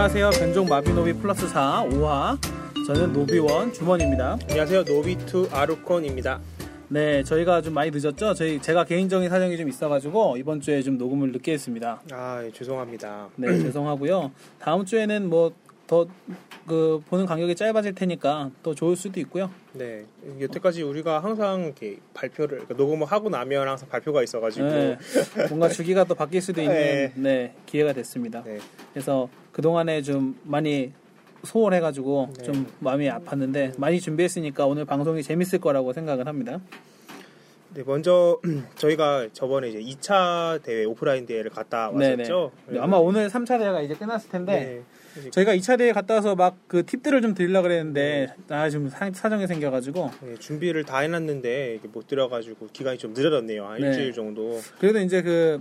안녕하세요. 변종 마비노비 플러스 4 5화. 저는 노비원 주먼입니다. 안녕하세요. 노비투 아루콘입니다. 네, 저희가 좀 많이 늦었죠. 저희 제가 개인적인 사정이 좀 있어가지고 이번 주에 좀 녹음을 늦게 했습니다. 아, 예, 죄송합니다. 네, 죄송하고요. 다음 주에는 뭐 더 그 보는 간격이 짧아질 테니까 또 좋을 수도 있고요. 네, 여태까지 우리가 항상 이렇게 발표를 그러니까 녹음을 하고 나면 항상 발표가 있어가지고 네, 뭔가 주기가 또 바뀔 수도 있는 네. 네, 기회가 됐습니다. 네, 그래서 그 동안에 좀 많이 소홀해가지고 네. 좀 마음이 아팠는데 많이 준비했으니까 오늘 방송이 재밌을 거라고 생각을 합니다. 네, 먼저 저희가 저번에 이제 2차 대회 오프라인 대회를 갔다 왔었죠. 네, 아마 오늘 3차 대회가 이제 끝났을 텐데 네, 저희가 2차 대회 갔다 와서 막 그 팁들을 좀 드리려고 그랬는데 아 지금 사, 사정이 생겨가지고 네, 준비를 다 해놨는데 못 들어가지고 기간이 좀 늘어졌네요. 한 네. 일주일 정도. 그래도 이제 그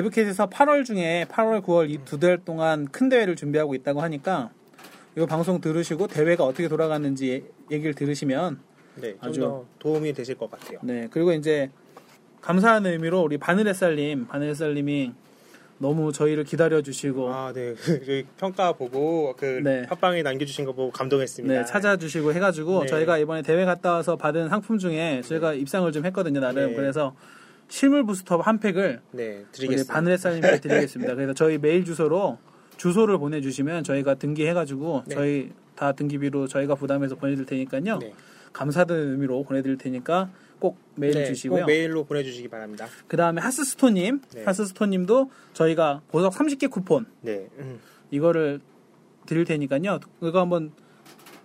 데브캣에서 8월 중에 8월 9월 이 두 달 동안 큰 대회를 준비하고 있다고 하니까 이거 방송 들으시고 대회가 어떻게 돌아가는지 얘기를 들으시면 네, 좀 아주- 더 도움이 되실 것 같아요. 네 그리고 이제 감사하는 의미로 우리 바늘햇살님 바늘햇살님이 너무 저희를 기다려 주시고 아, 네, 그 평가 보고 그 네. 팟빵에 남겨 주신 거 보고 감동했습니다. 네, 찾아주시고 해 가지고 네. 저희가 이번에 대회 갔다 와서 받은 상품 중에 저희가 입상을 좀 했거든요 나름 네. 그래서 실물 부스터 한 팩을 네, 드리겠습니다. 바늘햇살님께 드리겠습니다. 그래서 저희 메일 주소로 주소를 보내주시면 저희가 등기해가지고 네. 저희 다 등기비로 저희가 부담해서 보내드릴 테니까요. 네. 감사드리는 의미로 보내드릴 테니까 꼭 메일 네, 주시고요. 꼭 메일로 보내주시기 바랍니다. 그 다음에 하스스톤님, 네. 하스스톤님도 저희가 보석 30개 쿠폰 네, 음, 이거를 드릴 테니까요. 그거 한번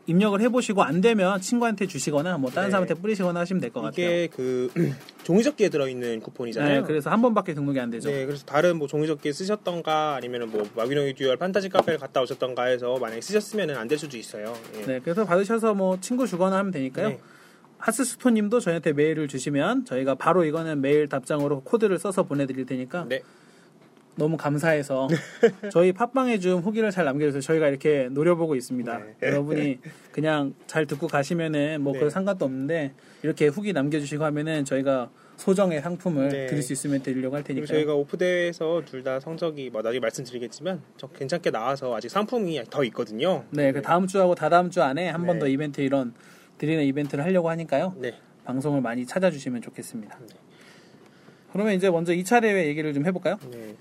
입력을 해보시고 안 되면 친구한테 주시거나 뭐 다른 네. 사람한테 뿌리시거나 하시면 될 것 같아요. 이게 그 종이접기에 들어있는 쿠폰이잖아요. 네, 그래서 한 번밖에 등록이 안 되죠. 네, 그래서 다른 뭐 종이접기 쓰셨던가 아니면은 뭐 마비노기 듀얼 판타지 카페를 갔다 오셨던가 해서 만약에 쓰셨으면은 안될 수도 있어요. 예. 네, 그래서 받으셔서 뭐 친구 주거나 하면 되니까요. 네. 하스스톤님도 저희한테 메일을 주시면 저희가 바로 이거는 메일 답장으로 코드를 써서 보내드릴 테니까 네. 너무 감사해서 저희 팟빵에 좀 후기를 잘 남겨주세요. 저희가 이렇게 노려보고 있습니다. 네. 여러분이 그냥 잘 듣고 가시면은 뭐 네. 그런 상관도 없는데 이렇게 후기 남겨주시고 하면은 저희가 소정의 상품을 네. 드릴 수 있으면 드리려고 할 테니까요. 저희가 오프 대회에서 둘 다 성적이 뭐 나중에 말씀드리겠지만 저 괜찮게 나와서 아직 상품이 더 있거든요. 네, 그 다음 주하고 다다음 주 안에 한번 네. 더 이벤트 이런 드리는 이벤트를 하려고 하니까요. 네. 방송을 많이 찾아주시면 좋겠습니다. 네. 그러면 이제 먼저 2차 대회 얘기를 좀 해볼까요? 네.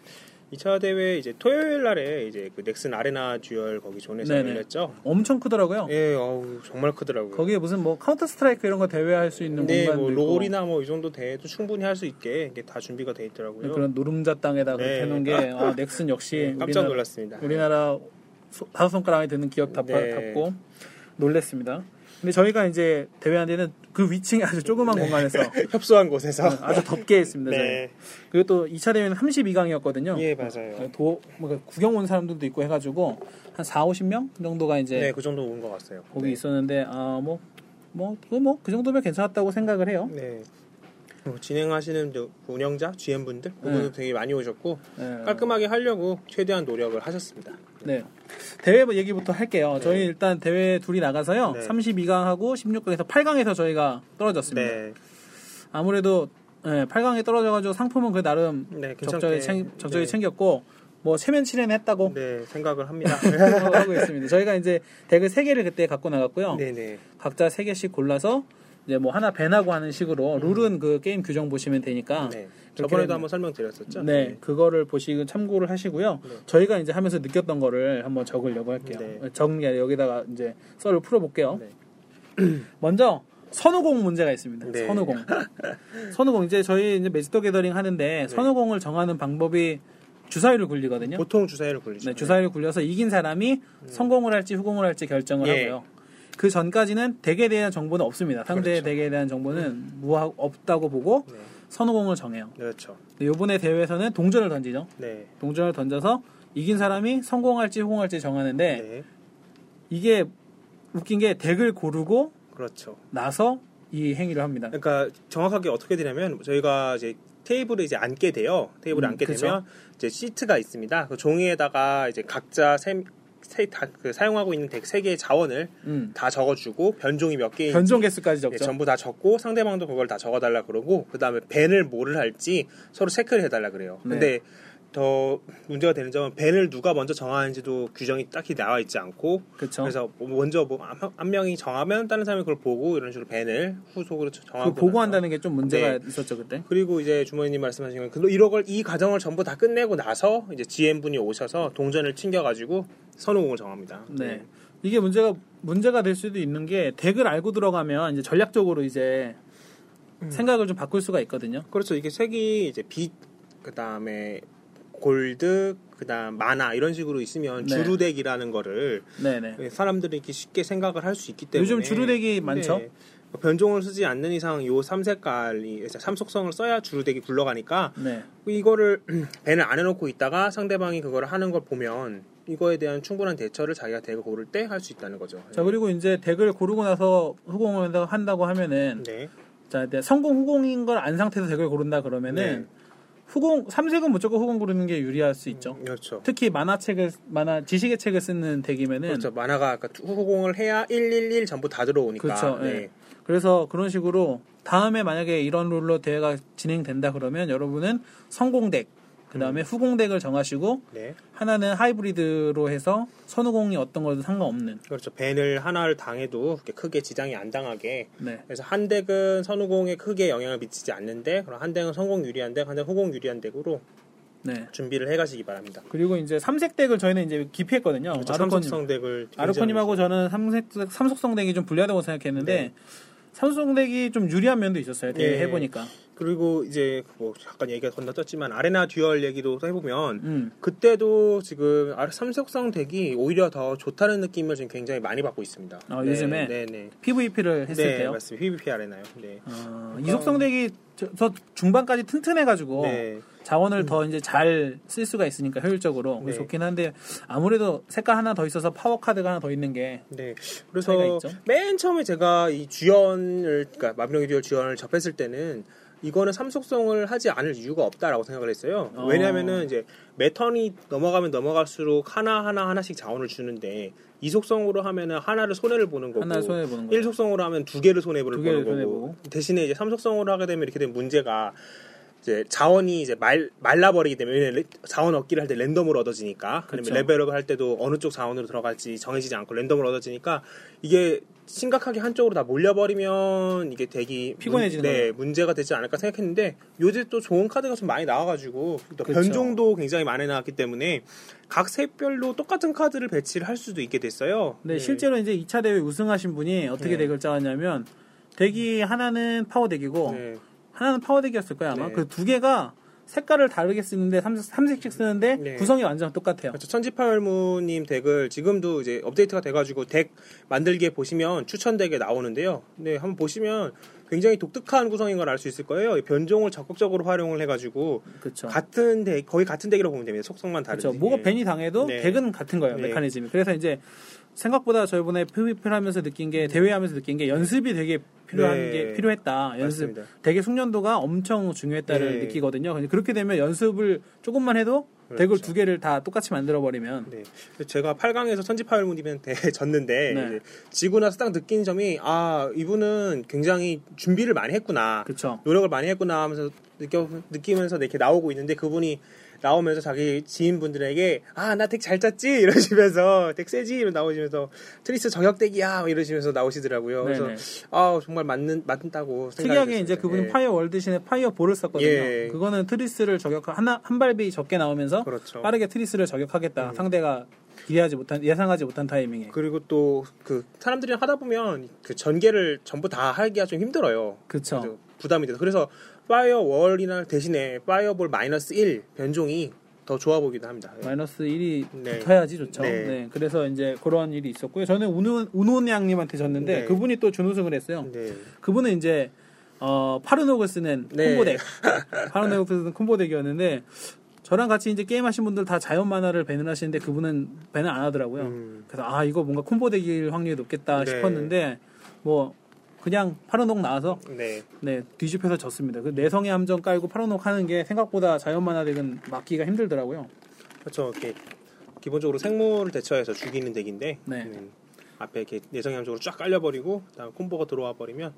2차 대회 이제 토요일 날에 이제 그 넥슨 아레나 듀얼 거기 존에서 네네. 열렸죠. 엄청 크더라고요. 예, 어우 정말 크더라고요. 거기에 무슨 뭐 카운터 스트라이크 이런 거 대회할 수 있는 네, 공간도 뭐 롤이나 뭐 이 정도 대회도 충분히 할 수 있게 이게 다 준비가 돼 있더라고요. 그런 노른자 땅에다 그렇게 네. 해놓은 게 아, 넥슨 역시 네, 깜짝 우리나라, 놀랐습니다. 우리나라 소- 다섯 손가락에 드는 기업 다 네. 놀랬습니다. 근데 저희가 이제 대회한 데는 그 위층에 아주 조그만 공간에서 협소한 곳에서 아주 덥게 했습니다. 네. 그리고 또 2차 대회는 32강이었거든요. 예, 맞아요. 도, 뭐 구경 온 사람들도 있고 해가지고 한 4, 50명 정도가 이제 네, 그 정도 온 것 같아요. 거기 네. 있었는데 아뭐뭐뭐그 정도면 괜찮았다고 생각을 해요. 네. 뭐 진행하시는 저 운영자, GM 분들 그분도 네. 되게 많이 오셨고 네. 깔끔하게 하려고 최대한 노력을 하셨습니다. 네. 대회 얘기부터 할게요. 저희 일단 대회 둘이 나가서요. 네. 32강하고 16강에서 8강에서 저희가 떨어졌습니다. 네, 아무래도 네, 8강에 떨어져가지고 상품은 그 나름 네, 적절히, 챙, 적절히 네. 챙겼고 뭐 체면 칠해는 했다고 네, 생각을 합니다. 하고 있습니다. 저희가 이제 덱을 3개를 그때 갖고 나갔고요. 네, 네, 각자 3개씩 골라서 이제 뭐 하나 밴하고 하는 식으로 룰은 그 게임 규정 보시면 되니까 네. 저번에도 했- 한번 설명드렸었죠. 네, 그거를 보시고 참고를 하시고요. 네. 저희가 이제 하면서 느꼈던 거를 한번 적으려고 할게요. 네. 적은 게 아니라 여기다가 이제 썰을 풀어볼게요. 네. 먼저 선후공 문제가 있습니다. 네. 선후공. 선후공 이제 저희 이제 매직 더 게더링 하는데 선후공을 정하는 방법이 주사위를 굴리거든요. 보통 주사위를 굴리죠. 네, 주사위를 굴려서 이긴 사람이 선공을 할지 후공을 할지 결정을 예. 하고요. 그 전까지는 덱에 대한 정보는 없습니다. 상대의 그렇죠. 덱에 대한 정보는 무하 없다고 보고 네, 선후공을 정해요. 그렇죠. 이번에 대회에서는 동전을 던지죠. 네, 동전을 던져서 이긴 사람이 선공할지 후공할지 정하는데 네, 이게 웃긴 게 덱을 고르고 그렇죠. 나서 이 행위를 합니다. 그러니까 정확하게 어떻게 되냐면 저희가 이제 테이블에 이제 앉게 돼요. 테이블에 음, 앉게 그죠. 되면 이제 시트가 있습니다. 그 종이에다가 이제 각자 세, 세, 다, 그 사용하고 있는 덱 세 개의 자원을 음. 다 적어주고 변종이 몇 개인지 변종 개수까지 예, 적죠. 전부 다 적고 상대방도 그걸 다 적어달라 그러고 그 다음에 밴을 뭐를 할지 서로 체크를 해달라 그래요. 네. 근데 더 문제가 되는 점은 밴을 누가 먼저 정하는지도 규정이 딱히 나와 있지 않고 그렇죠. 그래서 뭐 먼저 뭐한 한 명이 정하면 다른 사람이 그걸 보고 이런 식으로 밴을 후속으로 정하고 그 보고한다는 게 좀 문제가 네. 있었죠 그때. 그리고 이제 주머니님 말씀하신 건 이런 걸이 과정을 전부 다 끝내고 나서 이제 GM 분이 오셔서 동전을 챙겨가지고 선호공을 정합니다. 네. 이게 문제가 문제가 될 수도 있는 게 덱을 알고 들어가면 이제 전략적으로 이제 음. 생각을 좀 바꿀 수가 있거든요. 그렇죠. 이게 색이 이제 빛 그다음에 골드 그다음 마나 이런 식으로 있으면 네. 주루덱이라는 거를 네네. 사람들이 이렇게 쉽게 생각을 할 수 있기 때문에 요즘 주루덱이 많죠. 네. 변종을 쓰지 않는 이상 요 삼색깔이 삼속성을 써야 주루덱이 굴러가니까 네. 이거를 밴을 안 해놓고 있다가 상대방이 그걸 하는 걸 보면 이거에 대한 충분한 대처를 자기가 덱을 고를 때 할 수 있다는 거죠. 자 그리고 이제 덱을 고르고 나서 후공을 한다고 하면은 네. 자 선공 후공인 걸 안 상태에서 덱을 고른다 그러면은 네. 후공 삼색은 무조건 후공 고르는 게 유리할 수 있죠. 그렇죠. 특히 마나책을 마나 지식의 책을 쓰는 덱이면은 그렇죠. 마나가 아까 후공을 해야 111 전부 다 들어오니까. 그렇죠. 네. 예. 그래서 그런 식으로 다음에 만약에 이런 룰로 대회가 진행된다 그러면 여러분은 선공 덱 그 다음에 후공덱을 정하시고 네. 하나는 하이브리드로 해서 선후공이 어떤 거든 상관없는 그렇죠. ban을 하나를 당해도 그렇게 크게 지장이 안 당하게. 네. 그래서 한 덱은 선후공에 크게 영향을 미치지 않는데, 그럼 한 덱은 선공 유리한 덱, 한 덱은 후공 유리한 덱으로 네. 준비를 해가시기 바랍니다. 그리고 이제 삼색 덱을 저희는 이제 기피했거든요. 그렇죠. 아르코님, 삼속성 덱을 아르코님하고 저는 삼색 삼속성 덱이 좀 불리하다고 생각했는데 네. 삼속성 덱이 좀 유리한 면도 있었어요. 대회 네. 해보니까. 그리고 이제 뭐 잠깐 얘기가 건너뛰었지만 아레나 듀얼 얘기도 또 해보면 음. 그때도 지금 아르 삼속성 덱이 오히려 더 좋다는 느낌을 지금 굉장히 많이 받고 있습니다. 아, 요즘에? 네 네. PVP를 했을 네, 때요. 맞습니다. PVP 아레나요. 네. 어, 이속성 덱이 저, 저 중반까지 튼튼해가지고 네. 자원을 더 이제 잘 쓸 수가 있으니까 효율적으로 네. 좋긴 한데 아무래도 색깔 하나 더 있어서 파워 카드가 하나 더 있는 게 네. 그래서. 맨 처음에 제가 이 듀얼을 그러니까 마비노기 듀얼 주연을 접했을 때는 이거는 삼속성을 하지 않을 이유가 없다라고 생각을 했어요. 어. 왜냐하면은 이제 매 턴이 넘어가면 넘어갈수록 하나 하나 하나씩 자원을 주는데 이속성으로 하면은 하나를 손해를 보는 거고 하나 손해 보는 거예요. 1속성으로 하면 두 개를 손해 보는 두 개를 거고 손해보고. 대신에 이제 3속성으로 하게 되면 이렇게 된 문제가 이제 자원이 이제 말 말라버리기 때문에 자원 얻기를 할 때 랜덤으로 얻어지니까 그렇죠. 아니면 레벨업을 할 때도 어느 쪽 자원으로 들어갈지 정해지지 않고 랜덤으로 얻어지니까 이게 심각하게 한쪽으로 다 몰려버리면 이게 되게 피곤해지는 문, 네. 문제가 되지 않을까 생각했는데 요새 또 좋은 카드가 좀 많이 나와가지고 또 그렇죠. 변종도 굉장히 많이 나왔기 때문에 각 색별로 똑같은 카드를 배치를 할 수도 있게 됐어요. 근데 네. 실제로 이제 2차 대회 우승하신 분이 어떻게 네. 덱을 짜왔냐면 덱이 하나는 파워 덱이고 네. 하나는 파워 덱이었을 거예요 아마 네. 그두 개가 색깔을 다르게 쓰는데 삼, 삼색 씩 쓰는데 네. 구성이 완전 똑같아요. 그렇죠. 천지팔무님 덱을 지금도 이제 업데이트가 돼가지고 덱 만들기에 보시면 추천 덱에 나오는데요. 네, 한번 보시면 굉장히 독특한 구성인 걸 알 수 있을 거예요. 이 변종을 적극적으로 활용을 해가지고 그렇죠. 같은 덱, 거의 같은 덱이라고 보면 됩니다. 속성만 다르지. 그렇죠. 뭐가 ban이 당해도 네. 덱은 같은 거예요. 네. 메커니즘이. 그래서 이제 생각보다 저희번에 PVP를 하면서 느낀 게 대회하면서 느낀 게 연습이 되게 필요한 네. 게 필요했다. 연습 맞습니다. 덱의 숙련도가 엄청 중요했다를 네. 느끼거든요. 근데 그렇게 되면 연습을 조금만 해도 덱을 그렇죠. 두 개를 다 똑같이 만들어 버리면 네. 제가 8강에서 천지파열무님한테 졌는데 네. 지고 나서 딱 느낀 점이 아 이분은 굉장히 준비를 많이 했구나 그렇죠. 노력을 많이 했구나 하면서 느껴, 느끼면서 이렇게 나오고 있는데 그분이 나오면서 자기 지인분들에게 아 나 덱 잘 짰지 이러시면서 덱 세지 이러 나오시면서 트리스 저격덱이야 막 이러시면서 나오시더라고요. 그래서 네네. 아 정말 맞는 맞다고 특이하게 이제. 그분은 예. 파이어 월 대신에 파이어 볼을 썼거든요. 예. 그거는 트리스를 저격 하나 한 발비 적게 나오면서 그렇죠. 빠르게 트리스를 저격하겠다. 음. 상대가 기대하지 못한 예상하지 못한 타이밍에. 그리고 또 그 사람들이랑 하다 보면 그 전개를 전부 다 하기가 좀 힘들어요. 그렇죠. 그래서 부담이 돼서 그래서 파이어월이나 대신에 파이어볼 마이너스 1 변종이 더 좋아 보기도 합니다. 마이너스 1이 네. 붙어야지 좋죠. 네. 네. 그래서 이제 그런 일이 있었고요. 저는 운운 운운 양님한테 졌는데 네. 그분이 또 준우승을 했어요. 네. 그분은 이제 어, 파르노그 쓰는 네. 콤보덱, 파르노그 쓰는 콤보덱이었는데 저랑 같이 이제 게임 하신 분들 다 자연 마나를 ban을 하시는데 그분은 ban을 안 하더라고요. 음. 그래서 아 이거 뭔가 콤보덱일 확률이 높겠다 네. 싶었는데 뭐 그냥 파르녹 나와서 네. 네 뒤집혀서 졌습니다. 그 내성의 함정 깔고 파르녹 하는 게 생각보다 자연 마나 덱은 막기가 힘들더라고요. 그렇죠. 이렇게 기본적으로 생물을 대처해서 죽이는 덱인데 네. 음, 앞에 이렇게 내성 함정으로 쫙 깔려버리고 그다음 콤보가 들어와 버리면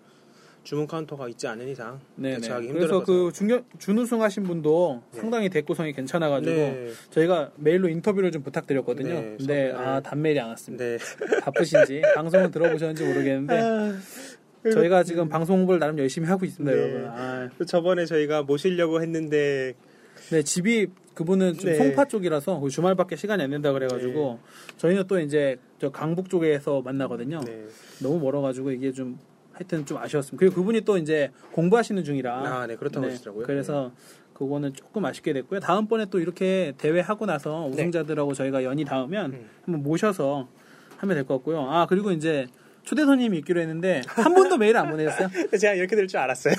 주문 카운터가 있지 않은 이상 네, 네. 대처하기 그래서 힘들어서 그 중견 준우승 하신 분도 네. 상당히 덱 구성이 괜찮아가지고 네. 저희가 메일로 인터뷰를 좀 부탁드렸거든요. 네, 근데 아 답메일이 안 왔습니다. 네. 바쁘신지 방송을 들어보셨는지 모르겠는데 아, 저희가 지금 방송 홍보를 나름 열심히 하고 있습니다, 네. 여러분. 아, 그 저번에 저희가 모시려고 했는데 네 집이 그분은 좀 네. 송파 쪽이라서 주말밖에 시간이 안 된다 그래가지고 저희는 또 이제 저 강북 쪽에서 만나거든요. 네. 너무 멀어가지고 이게 좀 하여튼 좀 아쉬웠습니다. 그리고 그분이 또 이제 공부하시는 중이라 아, 네, 그렇다고 하시더라고요. 그래서 그거는 조금 아쉽게 됐고요. 다음번에 또 이렇게 대회 하고 나서 우승자들하고 저희가 연이 닿으면 음. 한번 모셔서 하면 될 것 같고요. 아 그리고 이제 초대 손님이 있기로 했는데 한 번도 메일 안 보내셨어요? 네. 제가 이렇게 될 줄 알았어요.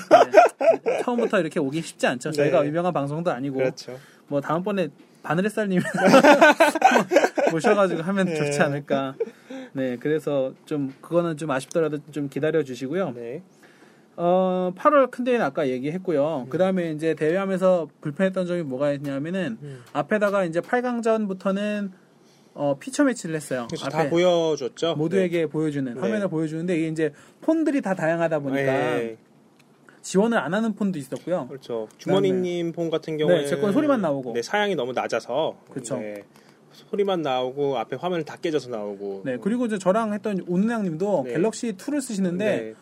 네. 처음부터 이렇게 오기 쉽지 않죠. 저희가 네. 유명한 방송도 아니고 그렇죠. 뭐 다음번에 바늘햇살님 모셔가지고 하면 네. 좋지 않을까. 네, 그래서 좀 그거는 좀 아쉽더라도 좀 기다려 주시고요. 네. 어, 8월 큰 대회는 아까 얘기했고요. 그 다음에 이제 대회하면서 불편했던 점이 뭐가 있냐면은 음. 앞에다가 이제 8강전부터는 어, 피처 매치를 했어요. 그래서 다 보여줬죠. 모두에게 보여주는 네. 화면을 보여주는데 이게 이제 폰들이 다 다양하다 네. 보니까 네. 지원을 안 하는 폰도 있었고요. 그렇죠. 주머니님 폰 같은 경우에 네, 제건 소리만 나오고. 네, 사양이 너무 낮아서 그쵸. 네, 소리만 나오고 앞에 화면이 다 깨져서 나오고. 네, 그리고 이제 저랑 했던 온은양님도 네. 갤럭시 2를 쓰시는데 네.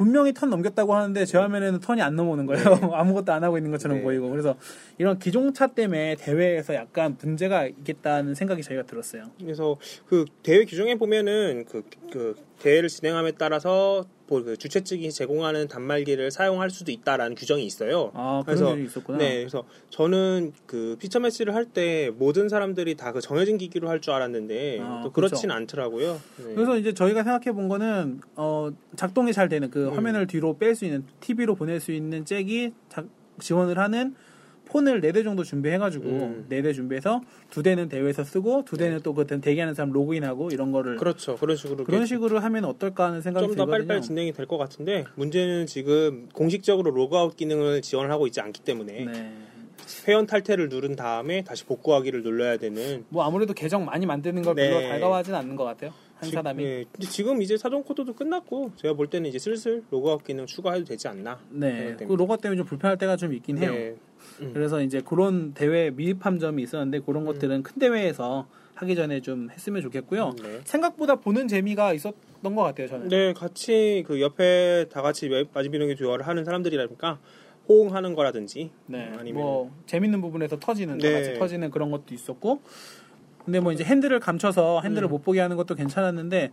분명히 턴 넘겼다고 하는데 제 화면에는 턴이 안 넘어오는 거예요. 아무것도 안 하고 있는 것처럼 네. 보이고 그래서 이런 기종차 때문에 대회에서 약간 문제가 있겠다는 생각이 저희가 들었어요. 그래서 그 대회 규정에 보면은 그, 그 대회를 진행함에 따라서 뭐 그 주최 측이 제공하는 단말기를 사용할 수도 있다라는 규정이 있어요. 아 그래서-. 네, 그래서 저는 그 피처 매치를 할 때 모든 사람들이 다 그 정해진 기기로 할 줄 알았는데 아, 또 그렇죠. 그렇진 않더라고요. 네. 그래서 이제 저희가 생각해 본 거는 어, 작동이 잘 되는 그 음. 화면을 뒤로 뺄 수 있는 TV로 보낼 수 있는 잭이 자- 지원을 하는 폰을 네 대 정도 준비해가지고 음. 네대 준비해서 두 대는 대회에서 쓰고 두 대는 또그 대기하는 사람 로그인하고 이런 거를 그렇죠. 그런 식으로 그런 식으로 하면 어떨까 하는 생각이 좀더 들거든요. 빨리빨리 진행이 될 것 같은데 문제는 지금 공식적으로 로그아웃 기능을 지원을 하고 있지 않기 때문에 네. 회원 탈퇴를 누른 다음에 다시 복구하기를 눌러야 되는 뭐 아무래도 계정 많이 만드는 걸 네. 별로 달가워하진 않는 것 같아요. 한 지- 사람이. 네, 지금 이제 사전 코드도 끝났고 제가 볼 때는 이제 슬슬 로그아웃 기능 추가해도 되지 않나 네. 그 로고 때문에 좀 불편할 때가 좀 있긴 해요. 네. 음. 그래서 이제 그런 대회 미흡한 점이 있었는데 그런 것들은 큰 대회에서 하기 전에 좀 했으면 좋겠고요. 네. 생각보다 보는 재미가 있었던 것 같아요. 저는. 네, 같이 그 옆에 다 같이 마비노기 듀얼을 하는 사람들이라니까 호응하는 거라든지 네. 아니면 뭐 재밌는 부분에서 터지는 다 네. 같이 터지는 그런 것도 있었고. 근데 뭐 이제 hand를 감춰서 hand를 음. 못 보게 하는 것도 괜찮았는데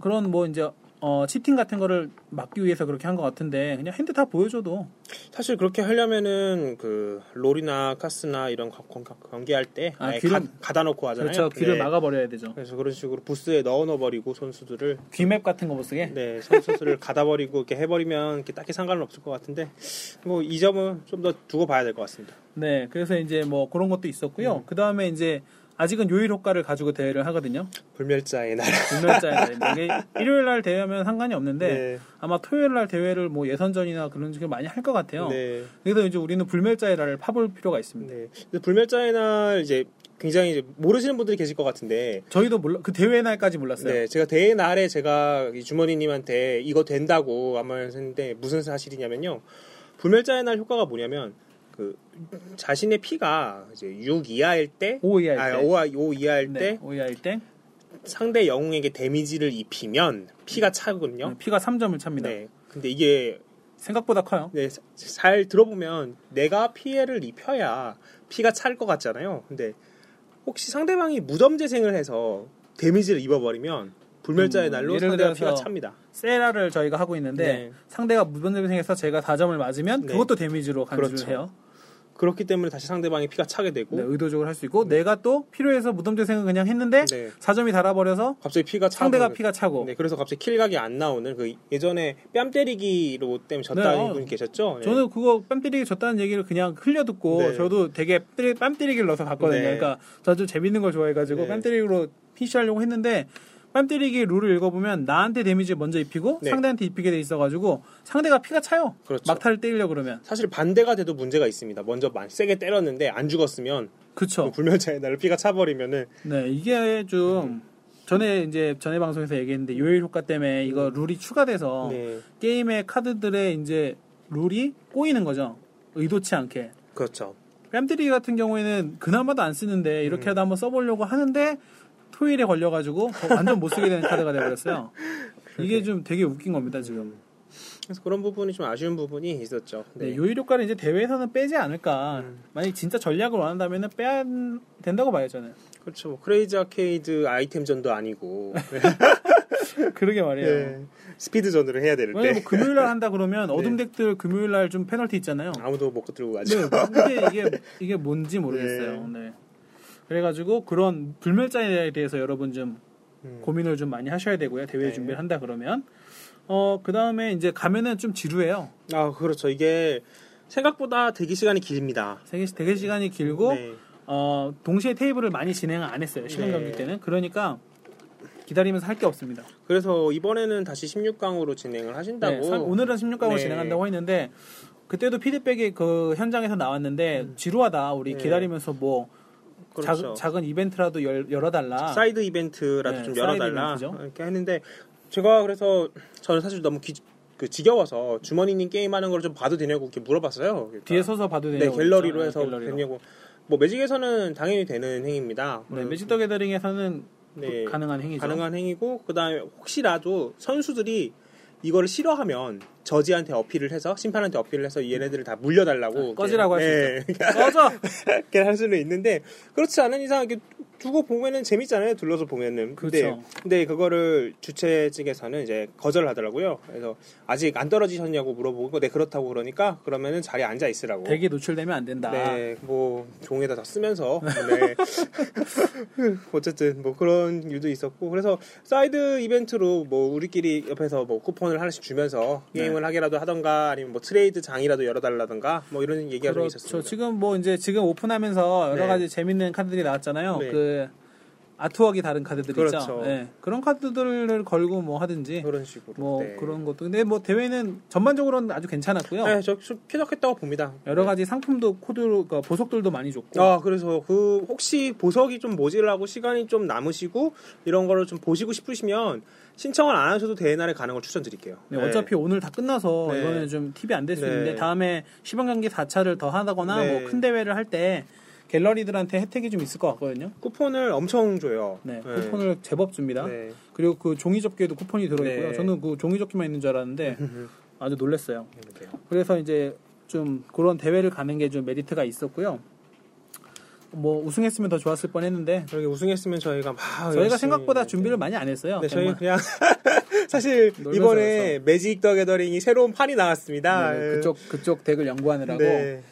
그런 뭐 이제 어 cheating 같은 거를 막기 위해서 그렇게 한 것 같은데 그냥 hand 다 보여줘도 사실 그렇게 하려면은 그 롤이나 카스나 이런 경기할 때 아, 아예 귀를- 가, 다 놓고 하잖아요. 그렇죠 귀를 네. 막아버려야 되죠 그래서 그런 식으로 부스에 넣어 넣어버리고 선수들을 귀맵 같은 거 못 쓰게 네 선수들을 가다버리고 이렇게 해버리면 이렇게 딱히 상관은 없을 것 같은데 뭐 이 점은 좀 더 두고 봐야 될 것 같습니다. 네 그래서 이제 뭐 그런 것도 있었고요 음. 그 다음에 이제 아직은 요일 효과를 가지고 대회를 하거든요 불멸자의 나라. 불멸자의 이게 일요일 날 대회하면 상관이 없는데 네. 아마 토요일 날 대회를 뭐 예선전이나 그런 식으로 많이 할 것 같아요 네. 그래서 이제 우리는 불멸자의 날을 파볼 필요가 있습니다 네. 불멸자의 날 이제 굉장히 이제 모르시는 분들이 계실 것 같은데 저희도 몰라 그 대회 날까지 몰랐어요 네, 제가 대회 날에 제가 이 주머니님한테 이거 된다고 아마 했는데 무슨 사실이냐면요. 불멸자의 날 효과가 뭐냐면 그 자신의 피가 이제 6 이하일 때, 5 이하일 아, 때 5, 5 이하일 네, 때 5 이하일 때 상대 영웅에게 데미지를 입히면 피가 차거든요. 피가 3점을 찹니다 네. 근데 이게 생각보다 커요 네, 사- 잘 들어보면 내가 피해를 입혀야 피가 찰 것 같잖아요. 근데 혹시 상대방이 무덤 재생을 해서 데미지를 입어버리면 불멸자의 음, 날로 예를 상대가 피가 찹니다. 세라를 저희가 하고 있는데 네. 상대가 무변대생에서 제가 4점을 맞으면 네. 그것도 데미지로 간주를 그렇죠. 해요. 그렇기 때문에 다시 상대방이 피가 차게 되고 네, 의도적으로 할 수 있고 내가 또 필요해서 무덤대생을 그냥 했는데 네. 4점이 달아버려서 갑자기 피가 차고 상대가 피가 차고 네, 그래서 갑자기 킬각이 안 나오는 그 예전에 뺨 때리기로 때문에 졌다는 네, 어. 분이 계셨죠? 네. 저는 그거 뺨 때리기 졌다는 얘기를 그냥 흘려듣고 네. 저도 되게 뺨 때리기를 넣어서 봤거든요. 네. 그러니까 저도 재밌는 걸 좋아해가지고 네. 뺨 때리기로 PC하려고 했는데 뺨 때리기 룰을 읽어보면 나한테 데미지 먼저 입히고 네. 상대한테 입히게 돼 있어가지고 상대가 피가 차요. 그렇죠. 막타를 때리려 그러면 사실 반대가 돼도 문제가 있습니다. 먼저 세게 때렸는데 안 죽었으면 그쵸. 불멸자의 날로 피가 차버리면은 네 이게 좀 전에 이제 전에 방송에서 얘기했는데 요일 효과 때문에 이거 룰이 추가돼서 네. 게임의 카드들의 이제 룰이 꼬이는 거죠. 의도치 않게. 그렇죠. 뺨때리기 같은 경우에는 그나마도 안 쓰는데 음. 이렇게라도 한번 써보려고 하는데 토일에 걸려가지고 완전 못 쓰게 되는 카드가 돼버렸어요. 이게 좀 되게 웃긴 겁니다 지금. 그래서 그런 부분이 좀 아쉬운 부분이 있었죠. 네, 네. 요일 효과를 이제 대회에서는 빼지 않을까. 음. 만약 진짜 전략을 원한다면 빼야 된다고 봐요 저는. 그렇죠. 뭐 크레이지 아케이드 아이템전도 아니고 그러게 말이에요. 네. 스피드전으로 해야 될 때 뭐 금요일 날 한다 그러면 네. 어둠 덱들 금요일 날 좀 페널티 있잖아요. 아무도 못 들고 가죠. 네, 근데 이게 이게 뭔지 모르겠어요. 네. 그래가지고 그런 불멸자에 대해서 여러분 좀 음. 고민을 좀 많이 하셔야 되고요. 대회 네. 준비를 한다 그러면 어 그 다음에 이제 가면은 좀 지루해요. 아 그렇죠. 이게 생각보다 대기 시간이 길입니다. 되게 대기 시간이 길고 네. 어 동시에 테이블을 많이 진행을 안 했어요. 시간 네. 경기 때는 그러니까 기다리면서 할 게 없습니다. 그래서 이번에는 다시 16강으로 진행을 하신다고. 네, 사- 오늘은 16강으로 네. 진행한다고 했는데 그때도 피드백이 그 현장에서 나왔는데 지루하다. 우리 네. 기다리면서 뭐 그렇죠. 작, 은 이벤트라도 열, 열어달라. 사이드 이벤트라도 네, 좀 열어달라 이벤트죠. 이렇게 했는데 제가 그래서 저는 사실 너무 기, 그 지겨워서 주머니님 게임하는 걸 좀 봐도 되냐고 이렇게 물어봤어요. 그러니까. 뒤에 서서 봐도 네 되냐고 갤러리로 그랬죠. 해서 네, 갤러리로. 되냐고. 뭐 매직에서는 당연히 되는 행위입니다. 네, 매직 더 게더링에서는 네. 가능한 행위죠. 가능한 행위고 그다음에 혹시라도 선수들이 이거를 싫어하면 저지한테 어필을 해서 심판한테 어필을 해서 얘네들을 다 물려달라고 아, 꺼지라고 할수 네. 꺼져. 이렇게 할 수는 있는데 그렇지 않은 이상 이렇게 두고 보면은 재밌잖아요 둘러서 보면은 근데 그렇죠. 근데 그거를 주최 측에서는 이제 거절을 하더라고요 그래서 아직 안 떨어지셨냐고 물어보고 네 그렇다고 그러니까 그러면은 자리에 앉아 있으라고 대기 노출되면 안 된다. 네, 뭐 종에다 다 쓰면서 네. 어쨌든 뭐 그런 일도 있었고 그래서 사이드 이벤트로 뭐 우리끼리 옆에서 뭐 쿠폰을 하나씩 주면서 네. 게임을 하게라도 하던가 아니면 뭐 트레이드 장이라도 열어달라던가 뭐 이런 얘기가 좀 그렇죠. 있었습니다. 지금 뭐 이제 지금 오픈하면서 여러 네. 가지 재밌는 카드들이 나왔잖아요. 네. 그 아트웍이 다른 카드들 그렇죠. 있죠. 네. 그런 카드들을 걸고 뭐 하든지 그런 식으로 뭐 네. 그런 것도 근데 뭐 대회는 전반적으로는 아주 괜찮았고요. 네, 저, 저 쾌적했다고 봅니다. 여러 가지 상품도 코드로 그러니까 보석들도 많이 줬고 아 그래서 그 혹시 보석이 좀 모질라고 시간이 좀 남으시고 이런 거를 좀 보시고 싶으시면 신청을 안 하셔도 대회 날에 가는 걸 추천드릴게요. 네, 어차피 오늘 다 끝나서 네. 이거는 좀 팁이 안 될수 네. 있는데 다음에 시범 경기 4차를 더 하다거나 네. 뭐큰 대회를 할때 갤러리들한테 혜택이 좀 있을 것 같거든요. 쿠폰을 엄청 줘요. 네, 쿠폰을 제법 줍니다. 네. 그리고 그 종이 접기에도 쿠폰이 들어있고요. 네. 저는 그 종이 접기만 있는 줄 알았는데 아주 놀랐어요. 네. 그래서 이제 좀 그런 대회를 가는 게 좀 메리트가 있었고요. 뭐 우승했으면 더 좋았을 뻔했는데 저기 우승했으면 저희가 막 저희가 열심히 생각보다 이렇게. 준비를 많이 안 했어요. 네, 저희. 그냥 사실 이번에 Magic the Gathering이 새로운 판이 나왔습니다. 네, 그쪽 그쪽 deck을 연구하느라고 네.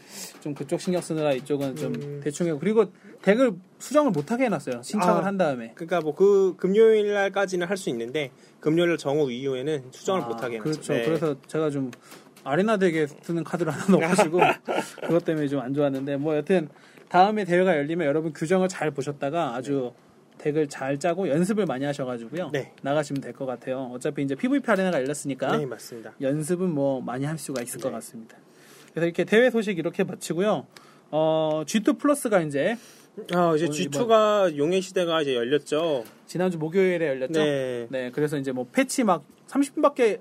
좀 그쪽 신경 쓰느라 이쪽은 좀 음. 대충 해고 그리고 deck을 수정을 못하게 해놨어요. 신청을 아. 한 다음에. 그러니까 뭐 그 금요일 날까지는 할 수 있는데 금요일 정오 이후에는 수정을 아, 못 하게 그렇죠. 네. 그래서 제가 좀 arena deck에 쓰는 카드를 하나 넣어가지고 그것 때문에 좀 안 좋았는데 뭐 여튼 다음에 대회가 열리면 여러분 규정을 잘 보셨다가 아주 덱을 잘 짜고 연습을 많이 하셔가지고요 네. 나가시면 될 것 같아요. 어차피 이제 PVP 아레나가 열렸으니까 네, 맞습니다. 연습은 뭐 많이 할 수가 있을 것 네. 같습니다. 그래서 이렇게 대회 소식 이렇게 마치고요. 어, G2 플러스가 이제 아, 이제 오늘 G2가 용의 시대가 이제 열렸죠. 지난주 목요일에 열렸죠. 네. 네, 그래서 이제 뭐 패치 막 30분밖에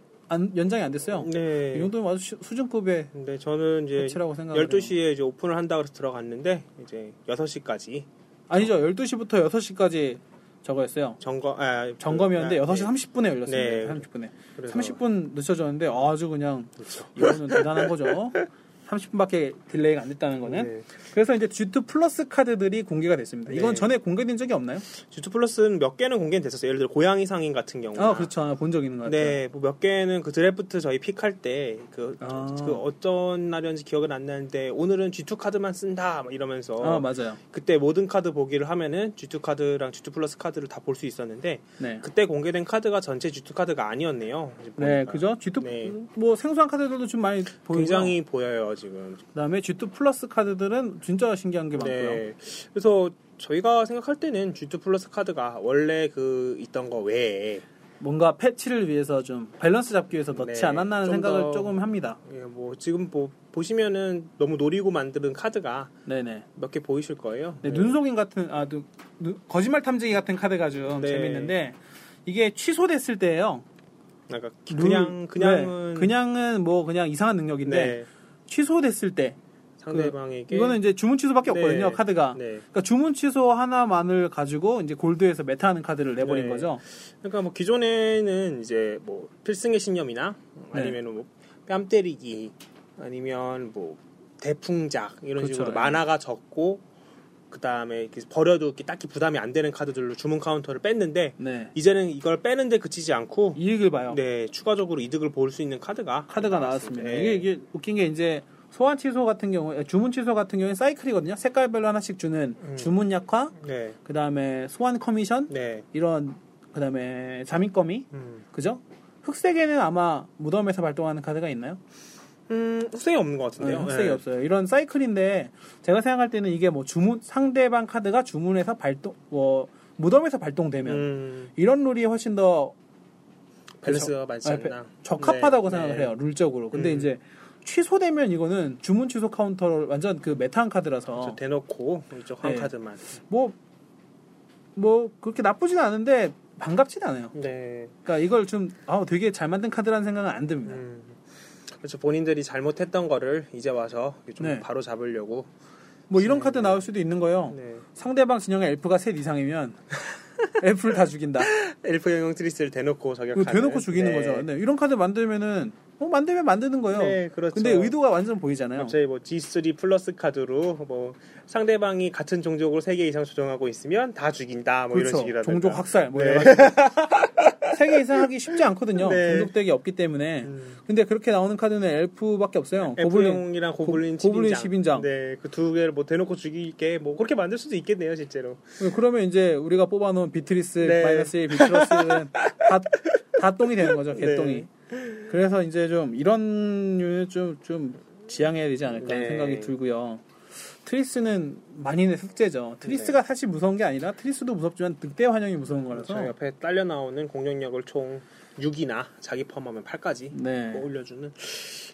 연장이 안 됐어요. 네. 이 정도면 아주 수- 수준급의 근데 저는 이제 패치라고 생각해요. 12시에 이제 오픈을 한다 그래서 들어갔는데 이제 6시까지 아니죠. 12시부터 6시까지 저거였어요. 점검 아, 점검이었는데 그, 6시 30분에 열렸습니다. 네. 30분에. 그래서- 30분 늦춰졌는데 아주 그냥 그렇죠. 이거는 대단한 거죠. 30분밖에 delay가 안 됐다는 거는. 네. 그래서 이제 G2 플러스 카드들이 공개가 됐습니다. 이건 네. 전에 공개된 적이 없나요? G2 플러스는 몇 개는 공개는 됐었어요. 예를 들어 고양이 상인 같은 경우. 아, 그렇죠. 하나 본적 있는 것 같아요. 네, 뭐 몇 개는 그 드래프트 저희 pick할 때그 아. 그 어떤 날이었는지 기억은 안 나는데 오늘은 G2 카드만 쓴다 막 이러면서 아, 맞아요. 그때 모든 카드 보기를 하면은 G2 카드랑 G2 플러스 카드를 다 볼 수 있었는데 네. 그때 공개된 카드가 전체 G2 카드가 아니었네요. 네. 그죠? G2 네. 뭐 생소한 카드들도 좀 많이 보이고 굉장히 보여요 지금. 그다음에 G2 플러스 카드들은 진짜 신기한 게 많고요. 네. 그래서 저희가 생각할 때는 G2 플러스 카드가 원래 그 있던 거 외에 뭔가 패치를 위해서 좀 밸런스 잡기 위해서 넣지 네, 않았나 하는 좀 생각을 더- 조금 합니다. 예, 뭐 지금 뭐 보시면은 너무 노리고 만드는 카드가 네네. 몇개 보이실 거예요. 네, 네. 눈속임 같은 아 눈- 눈- 거짓말 탐지기 같은 카드가 좀 네. 재밌는데 이게 취소됐을 때예요. 그러니까 룰- 그냥 그냥은 네, 그냥은 뭐 그냥 이상한 능력인데 네, 취소됐을 때 상대방에게 이거는 이제 주문 취소밖에 네. 없거든요 카드가. 네. 그러니까 주문 취소 하나만을 가지고 이제 골드에서 meta하는 카드를 내버린 네. 거죠. 그러니까 뭐 기존에는 이제 뭐 필승의 신념이나 네. 아니면 뭐뺨 때리기 아니면 뭐 대풍작 이런 그렇죠. 식으로 네. mana가 적고 그 다음에 버려도 이렇게 딱히 부담이 안 되는 카드들로 주문 카운터를 뺐는데 네. 이제는 이걸 빼는데 그치지 않고 이익을 봐요. 네 추가적으로 이득을 볼 수 있는 카드가 카드가 나왔습니다. 네. 이게, 이게 웃긴 게 이제 소환 취소 같은 경우에 주문 취소 같은 경우에 사이클이거든요. 색깔별로 하나씩 주는 음. 주문 약화, 네, 그 다음에 소환 커미션 네, 이런 그 다음에 잠입 거미, 음, 그죠? 흑색에는 아마 무덤에서 발동하는 카드가 있나요? 음 흑색이 없는 것 네, 같은데요. 흑색이 네. 없어요. 이런 사이클인데 제가 생각할 때는 이게 뭐 주문 상대방 카드가 주문에서 발동 뭐 무덤에서 발동되면 음, 이런 룰이 훨씬 더 밸런스가 맞지 아, 않나. 적합하다고 네, 생각을 네. 해요 룰적으로. 근데 음. 이제 취소되면 이거는 주문 취소 카운터를 완전 그 meta한 카드라서 저 대놓고 이쪽 한 네. 카드만. 뭐뭐 그렇게 나쁘진 않은데 반갑진 않아요. 네. 그러니까 이걸 좀 아, 되게 잘 만든 카드라는 생각은 안 듭니다. 음, 그렇죠. 본인들이 잘못했던 거를 이제 와서 좀 네. 바로 잡으려고. 뭐 이런 카드 나올 수도 있는 거예요. 네. 상대방 진영에 엘프가 셋 이상이면 엘프를 다 죽인다. 엘프 영웅 트리스를 대놓고 저격하는. 대놓고 죽이는 네. 거죠. 근데 이런 카드 만들면은 뭐 만들면 만드는 거예요. 네, 그렇죠. 근데 의도가 완전 보이잖아요. 갑자기 뭐 G3 플러스 카드로 뭐 상대방이 같은 종족으로 3개 이상 조정하고 있으면 다 죽인다 뭐 이런 그렇죠. 식이라든가. 종족 학살 뭐 네. 세개 이상 하기 쉽지 않거든요. 네. 종족deck이 없기 때문에. 음. 근데 그렇게 나오는 카드는 엘프밖에 없어요. 엘프 고블린. 고- 고블린 10인장. 10인장. 네, 그 두 개를 뭐 대놓고 죽이게 뭐 그렇게 만들 수도 있겠네요, 실제로. 그러면 이제 우리가 뽑아놓은 비트리스 네. 마이너스 1 비트러스는 다, 다 똥이 되는 거죠. 개똥이. 네. 그래서 이제 좀 이런 류는 좀, 좀 지양해야 되지 않을까 네. 생각이 들고요. 트리스는 만인의 숙제죠. 트리스가 네. 사실 무서운 게 아니라 트리스도 무섭지만 늑대 환영이 무서운 거라서. 저 옆에 딸려 나오는 공격력을 총 6이나 자기 포함하면 8까지 네. 뭐 올려주는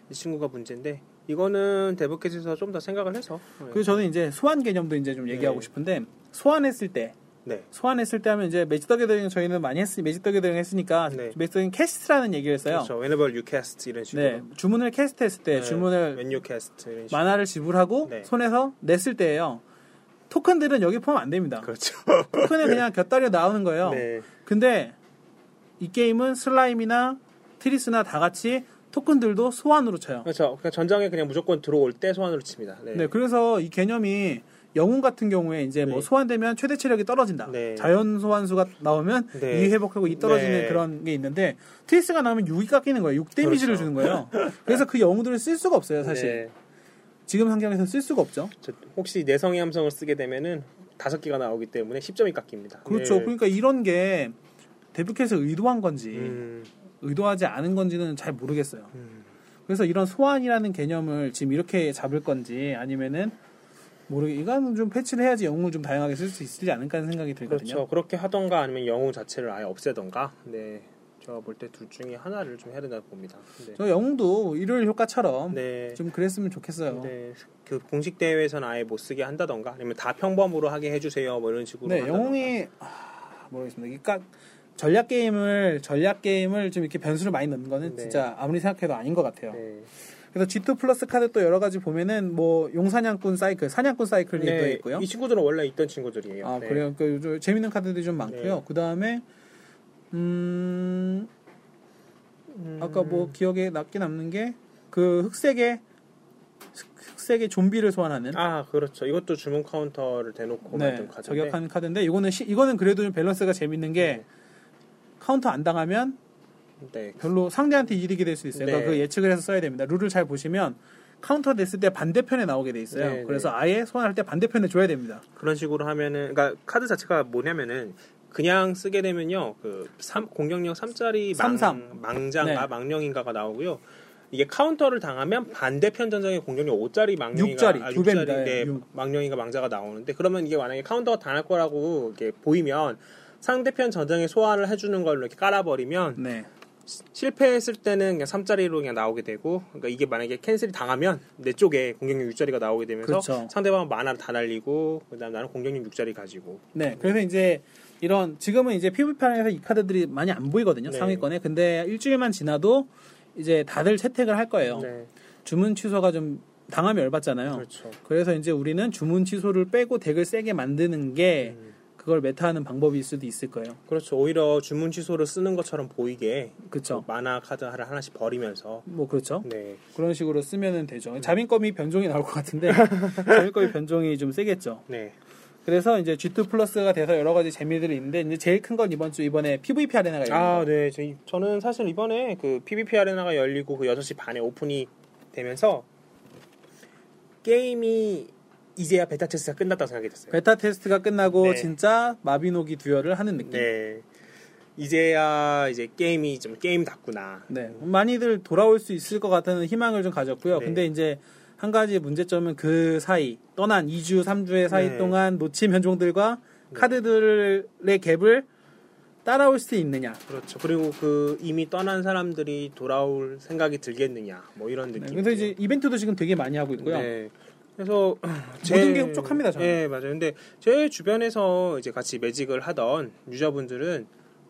이 친구가 문제인데 이거는 데브캣에서 좀 더 생각을 해서 그리고 저는 이제 소환 개념도 이제 좀 얘기하고 네. 싶은데 소환했을 때 네. 소환했을 때 하면 이제 매직 더 게더링 저희는 많이 했으 매직 더 게더링 했으니까 네. 매직 더 게더링 캐스트라는 얘기를 했어요. 그렇죠. Whenever you cast 이런 식으로. 네, 주문을 캐스트했을 때 네. 주문을 When you cast 이런 식으로. 마나를 지불하고 네. 손에서 냈을 때예요. 토큰들은 여기 포함 안 됩니다. 그렇죠. 토큰은 그냥 곁다리로 나오는 거예요. 네. 근데 이 게임은 슬라임이나 트리스나 다 같이 토큰들도 소환으로 쳐요. 그렇죠. 그러니까 전장에 그냥 무조건 들어올 때 소환으로 칩니다. 네. 네, 그래서 이 개념이 영웅 같은 경우에 이제 뭐 네. 소환되면 최대 체력이 떨어진다. 네. 자연 소환수가 나오면 네. 이 회복하고 이 떨어지는 네. 그런 게 있는데 트리스가 나오면 6이 깎이는 거예요. 6 데미지를 그렇죠. 주는 거예요. 그래서 그 영웅들을 쓸 수가 없어요, 사실. 네. 지금 환경에서 쓸 수가 없죠. 저 혹시 내성의 함성을 쓰게 되면은 다섯 개가 나오기 때문에 10점이 깎입니다. 그렇죠. 네. 그러니까 이런 게 데브캣에서 의도한 건지 음, 의도하지 않은 건지는 잘 모르겠어요. 음. 그래서 이런 소환이라는 개념을 지금 이렇게 잡을 건지 아니면은 모르게 이거는 좀 패치를 해야지 영웅을 좀 다양하게 쓸 수 있지 않을까 하는 생각이 들거든요. 그렇죠. 그렇게 하던가 아니면 영웅 자체를 아예 없애던가. 네. 제가 볼 때 둘 중에 하나를 좀 해야 된다고 봅니다. 네. 저 영웅도 일요일 효과처럼 네. 좀 그랬으면 좋겠어요. 네. 그 공식 대회에서는 아예 못 쓰게 한다던가 아니면 다 평범으로 하게 해주세요. 뭐 이런 식으로. 네, 한다던가. 영웅이 아, 모르겠습니다. 그러니까 전략 게임을 전략 게임을 좀 이렇게 변수를 많이 넣는 거는 네. 진짜 아무리 생각해도 아닌 것 같아요. 네. 그래서 G2 plus 카드 또 여러 가지 보면은 뭐 용사냥꾼 사이클, 사냥꾼 사이클이 또 네. 있고요. 이 친구들은 원래 있던 친구들이에요. 아 네. 그래요. 그 요즘 재밌는 카드들이 좀 많고요. 네. 그 다음에 음 아까 뭐 기억에 남게 남는 게 그 흑색의 흑색의 좀비를 소환하는 아 그렇죠. 이것도 주문 카운터를 대놓고 네, 만든. 저격하는 카드인데 이거는 시- 이거는 그래도 좀 밸런스가 재밌는 게 네. 카운터 안 당하면 네. 별로 상대한테 이득이 될 수 있어요. 그러니까 네. 그 예측을 해서 써야 됩니다. 룰을 잘 보시면 카운터 됐을 때 반대편에 나오게 돼 있어요. 네, 그래서 아예 소환할 때 반대편에 줘야 됩니다. 그런 식으로 하면은 그러니까 카드 자체가 뭐냐면은 그냥 쓰게 되면요. 그 삼, 공격력 3짜리 망. 망자인가 네. 망령인가가 나오고요. 이게 카운터를 당하면 반대편 전장에 공격력 5짜리 망령이가 육짜리, 아, 두 배입니다. 육짜리, 네, 육. 망령이가 망자가 나오는데 그러면 이게 만약에 카운터가 당할 거라고 이렇게 보이면 상대편 전장에 소환을 해주는 걸로 이렇게 깔아버리면 네. 실패했을 때는 그냥 3짜리로 그냥 나오게 되고 그러니까 이게 만약에 캔슬이 당하면 내 쪽에 공격력 6짜리가 나오게 되면서 그렇죠. 상대방은 만화를 다 날리고 그다음 나는 공격력 6짜리 가지고 네. 그래서 이제 이런 지금은 이제 PVP에서 이 카드들이 많이 안 보이거든요. 네. 상위권에. 근데 일주일만 지나도 이제 다들 채택을 할 거예요. 네, 주문 취소가 좀 당하면 열받잖아요. 그렇죠. 그래서 이제 우리는 주문 취소를 빼고 덱을 세게 만드는 게 음. 그걸 메타하는 방법일 수도 있을 거예요. 그렇죠. 오히려 주문 취소를 쓰는 것처럼 보이게 그렇죠. 만화 카드 하나 하나씩 버리면서 뭐 그렇죠. 네, 그런 식으로 쓰면은 되죠. 자민검이 변종이 나올 것 같은데 자민검이 변종이 좀 세겠죠. 네, 그래서 이제 G2 플러스가 돼서 여러 가지 재미들이 있는데 이제 제일 큰 건 이번 주 이번에 PVP 아레나가 열린 아, 거. 네. 저, 저는 사실 이번에 그 PVP 아레나가 열리고 그 6시 반에 오픈이 되면서 게임이 이제야 베타 테스트가 끝났다고 생각이 됐어요. 베타 테스트가 끝나고 네. 진짜 마비노기 듀얼을 하는 느낌. 네. 이제야 이제 게임이 좀 게임답구나. 네. 많이들 돌아올 수 있을 것 같다는 희망을 좀 가졌고요. 네. 근데 이제 한 가지 문제점은 그 사이 떠난 2주, 3주의 사이 네. 동안 놓친 현종들과 카드들의 갭을 따라올 수 있느냐. 그렇죠. 그리고 그 이미 떠난 사람들이 돌아올 생각이 들겠느냐. 뭐 이런 네. 느낌. 그래서 이제 이벤트도 지금 되게 많이 하고 있고요. 네. 그래서 모든 게 흡족합니다, 저는. 네, 맞아요. 근데 제 주변에서 이제 같이 매직을 하던 유저분들은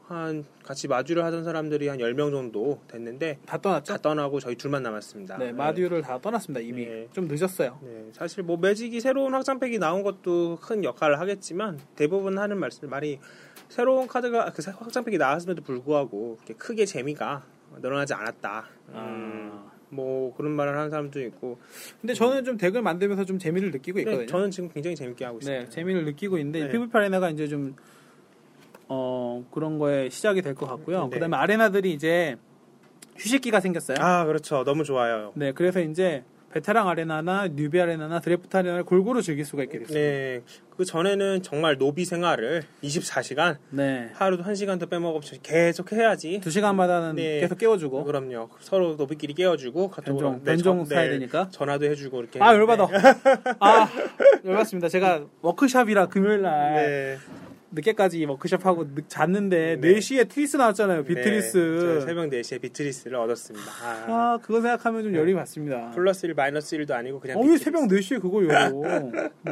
한 같이 마주를 하던 사람들이 한 10명 정도 됐는데 다 떠났죠? 다 떠나고 저희 둘만 남았습니다. 네, 마듀를 다 떠났습니다, 이미. 네. 좀 늦었어요. 네, 사실 뭐 매직이 새로운 확장팩이 나온 것도 큰 역할을 하겠지만 대부분 하는 말씀 말이 새로운 카드가 그 확장팩이 나왔음에도 불구하고 크게 재미가 늘어나지 않았다. 음, 아. 뭐 그런 말을 하는 사람도 있고 근데 저는 좀 덱을 만들면서 좀 재미를 느끼고 있거든요. 네, 저는 지금 굉장히 재밌게 하고 있습니다. 네, 재미를 느끼고 있는데 네. PVP 아레나가 이제 좀 어, 그런 거에 시작이 될 것 같고요. 네. 그다음에 아레나들이 이제 휴식기가 생겼어요. 아 그렇죠, 너무 좋아요. 네, 그래서 이제 베테랑 아레나나 뉴비 아레나나 드래프트 아레나를 골고루 즐길 수가 있게 됐어요. 네, 그 전에는 정말 노비 생활을 24시간 네. 하루도 한 시간도 빼먹음 없이 계속 해야지. 두 시간마다는 네. 계속 깨워주고 그럼요. 서로 노비끼리 깨워주고 변종, 변종 전- 사야 되니까. 전화도 해주고 이렇게. 아 열받아. 아 열받습니다. 제가 워크샵이라 금요일 날 네. 늦게까지 워크샵 하고 늦, 잤는데 네. 4시에 트리스 나왔잖아요. 비트리스. 네, 저 새벽 4시에 비트리스를 얻었습니다. 아, 아 그거 생각하면 좀 열이 받습니다. 플러스 1 마이너스 1도 아니고 그냥 어, 왜. 새벽 4시에 그걸 열어?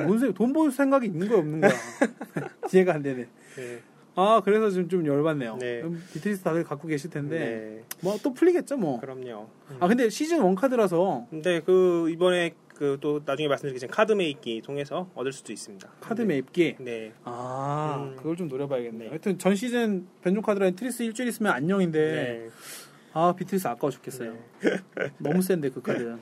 뭔 생, 돈벌 생각이 있는 거야, 없는 거야? 이해가 안 되네. 네. 아, 그래서 좀, 좀 열받네요. 네. 음, 비트리스 다들 갖고 계실 텐데, 네. 뭐또 풀리겠죠, 뭐. 그럼요. 아, 근데 시즌 1 카드라서 근데 그 이번에 그 또 나중에 말씀드리겠지만 카드 매입기 통해서 얻을 수도 있습니다. 카드 네. 매입기. 네. 아, 음. 그걸 좀 노려봐야겠네요. 네. 하여튼 전 시즌 변종 카드라는 트리스 일주일 있으면 안녕인데, 네. 아, 비트리스 아까워 죽겠어요. 너무 센데, 그 카드.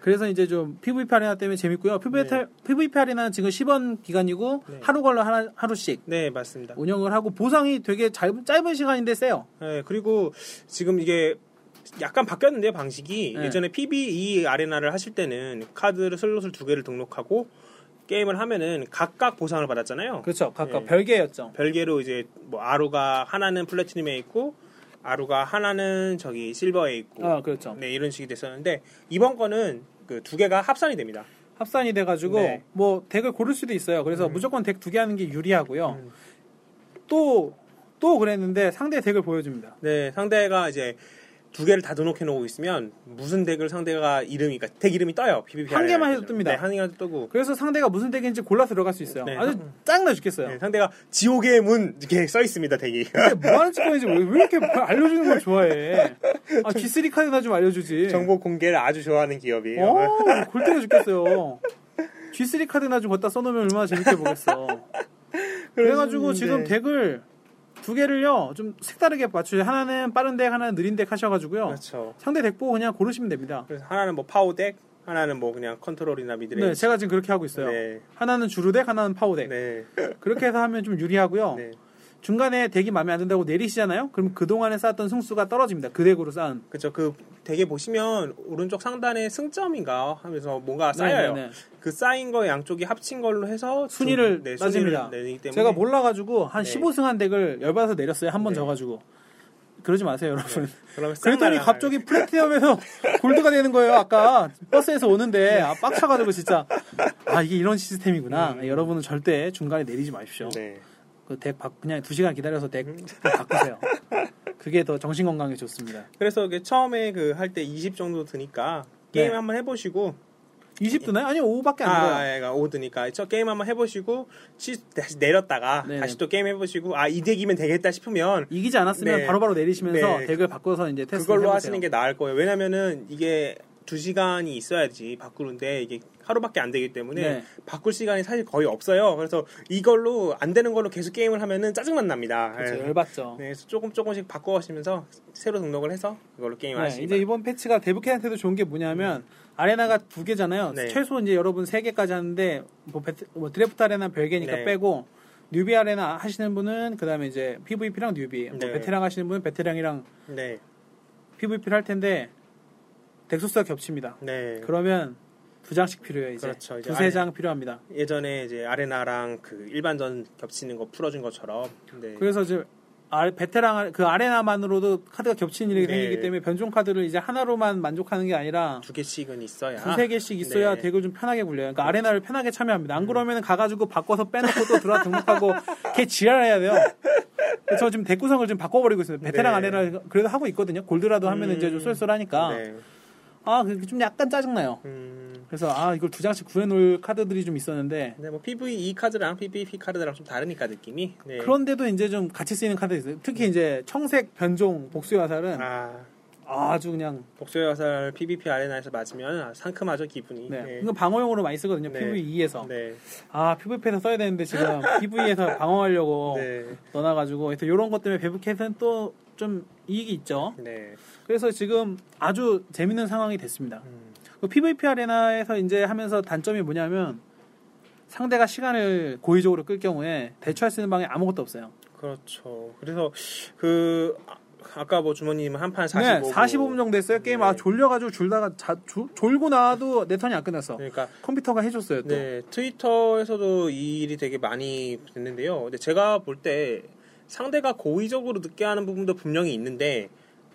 그래서 이제 좀 PVP 아레나 때문에 재밌고요. PVP, 네. PVP 아레나는 지금 시범 기간이고 네. 하루 걸러 하나, 하루씩 네, 맞습니다. 운영을 하고 보상이 되게 짧은, 짧은 시간인데 세요. 네, 그리고 지금 이게 약간 바뀌었는데요, 방식이. 네. 예전에 PBE 아레나를 하실 때는 카드를 슬롯을 두 개를 등록하고 게임을 하면은 각각 보상을 받았잖아요. 그렇죠. 각각 네. 별개였죠. 별개로 이제 뭐 아루가 하나는 플래티넘에 있고 아루가 하나는 저기 실버에 있고 아, 그렇죠. 네 이런 식이 됐었는데 이번 거는 그 두 개가 합산이 됩니다. 합산이 돼가지고 네. 뭐 덱을 고를 수도 있어요. 그래서 음. 무조건 덱 두 개 하는 게 유리하고요. 음. 또, 또 그랬는데 상대 덱을 보여줍니다. 네 상대가 이제 두 개를 다 등록해 놓고 있으면 무슨 덱을 상대가 이름이 그러니까 덱 이름이 떠요. PVP 한 개만 해도 뜹니다. 네, 한 개만 뜨고 그래서 상대가 무슨 덱인지 골라 들어갈 수 있어요. 네. 아주 짱나 죽겠어요. 네, 상대가 지옥의 문 이렇게 써 있습니다 덱이. 근데 뭐 하는 짓거리인지 왜, 왜 이렇게 알려주는 걸 좋아해? 아, G3 카드나 좀 알려주지. 정보 공개를 아주 좋아하는 기업이에요. 어, 골 때려 죽겠어요. G3 카드나 좀 갖다 써놓으면 얼마나 재밌게 보겠어. 그래가지고 지금 네. 덱을 두 개를요, 좀 색다르게 맞추죠. 하나는 빠른 덱, 하나는 느린 덱 하셔가지고요. 그렇죠. 상대 덱 보고 그냥 고르시면 됩니다. 그래서 하나는 뭐 파워 덱, 하나는 뭐 그냥 컨트롤이나 미드레인지. 네, 제가 지금 그렇게 하고 있어요. 네. 하나는 주루 덱, 하나는 파워 덱. 네. 그렇게 해서 하면 좀 유리하고요. 네. 중간에 덱이 마음에 안 든다고 내리시잖아요? 그럼 그 동안에 쌓았던 승수가 떨어집니다. 그 덱으로 쌓은. 그렇죠. 그 되게 보시면 오른쪽 상단에 승점인가 하면서 뭔가 쌓여요. 네, 네, 네. 그 쌓인 거 양쪽이 합친 걸로 해서 순위를 네, 따집니다. 제가 몰라가지고 한 네. 15승 한 덱을 열받아서 내렸어요. 한번 네. 져가지고. 그러지 마세요, 여러분. 그러면 싹 그랬더니. 갑자기 플래티넘에서 골드가 되는 거예요. 아까 버스에서 오는데 아, 빡쳐가지고 진짜 아 이게 이런 시스템이구나. 음. 여러분은 절대 중간에 내리지 마십시오. 네. 그덱 그냥 두 시간 기다려서 덱 바꾸세요. 그게 더 정신 건강에 좋습니다. 그래서 처음에 그 할 때 20 정도 드니까 게임 네. 한번 해보시고 20 드나요? 아니 5밖에 안 아, 들어요. 얘가 5 드니까 저 게임 한번 해보시고 치, 다시 내렸다가 네네. 다시 또 게임 해보시고 아 이 덱이면 되겠다 싶으면 이기지 않았으면 네. 바로바로 내리시면서 네. 덱을 바꿔서 이제 테스트 그걸로 해보세요. 하시는 게 나을 거예요. 왜냐면은 이게 두 시간이 있어야지 바꾸는데 이게 하루밖에 안 되기 때문에 네. 바꿀 시간이 사실 거의 없어요. 그래서 이걸로 안 되는 걸로 계속 게임을 하면은 짜증만 납니다. 그렇죠. 예. 열받죠. 네, 그래서 조금 조금씩 바꿔가시면서 새로 등록을 해서 그걸로 게임 네, 하시기 이제 이번 패치가 데브캔한테도 좋은 게 뭐냐면 아레나가 두 개잖아요. 네. 최소 이제 여러분 세 개까지 하는데 뭐, 베트- 뭐 드래프트 아레나 별개니까 네. 빼고 뉴비 아레나 하시는 분은 그다음에 이제 PVP랑 뉴비, 뭐 네. 베테랑 하시는 분은 베테랑이랑 네, PVP를 할 텐데 덱 소스가 겹칩니다. 네. 그러면 두 장씩 필요해요. 이제 그렇죠. 이제 두세 아레- 장 필요합니다. 예전에 이제 아레나랑 그 일반전 겹치는 거 풀어준 것처럼. 네. 그래서 이제 아, 베테랑 그 아레나만으로도 카드가 겹치는 일이 네. 생기기 때문에 변종 카드를 이제 하나로만 만족하는 게 아니라 두 개씩은 있어야. 두세 개씩 있어야 네. 덱을 좀 편하게 굴려요. 그러니까 아레나를 편하게 참여합니다. 안 그러면 가가지고 바꿔서 빼놓고 또 들어와 등록하고 개지랄해야 돼요. 그래서 저 지금 덱 구성을 좀 바꿔버리고 있습니다. 베테랑 네. 아레나 그래도 하고 있거든요. 골드라도 하면 음. 이제 좀 쏠쏠하니까. 네. 아, 그게 좀 약간 짜증나요. 음. 그래서 아, 이걸 두 장씩 구해놓을 카드들이 좀 있었는데 네, 뭐 PVE 카드랑 PVP 카드랑 좀 다르니까 느낌이. 네. 그런데도 이제 좀 같이 쓰이는 카드 있어요. 특히 이제 청색 변종 복수의 화살은 아, 아주 그냥 복수의 화살 PVP 아레나에서 맞으면 상큼하죠 기분이. 네. 네. 이거 방어용으로 많이 쓰거든요. 네. PVE에서. 네. 아, PVP에서 써야 되는데 지금 PVE에서 방어하려고 네. 넣어놔가지고 그래서 이런 것 때문에 배브캣은 또 좀 이익이 있죠. 네. 그래서 지금 아주 재밌는 상황이 됐습니다. 음. 그 PVP 아레나에서 이제 하면서 단점이 뭐냐면 상대가 시간을 고의적으로 끌 경우에 대처할 수 있는 방법이 아무것도 없어요. 그렇죠. 그래서 그 아- 아까 뭐 주머님 한판 45분. 네, 45분 정도 했어요. 게임 네. 아 졸려가지고 졸다가 자, 졸- 졸고 나도 내 턴이 안 끝났어. 그러니까 컴퓨터가 해줬어요. 또. 네, 트위터에서도 이 일이 되게 많이 됐는데요. 근데 제가 볼 때 상대가 고의적으로 늦게 하는 부분도 분명히 있는데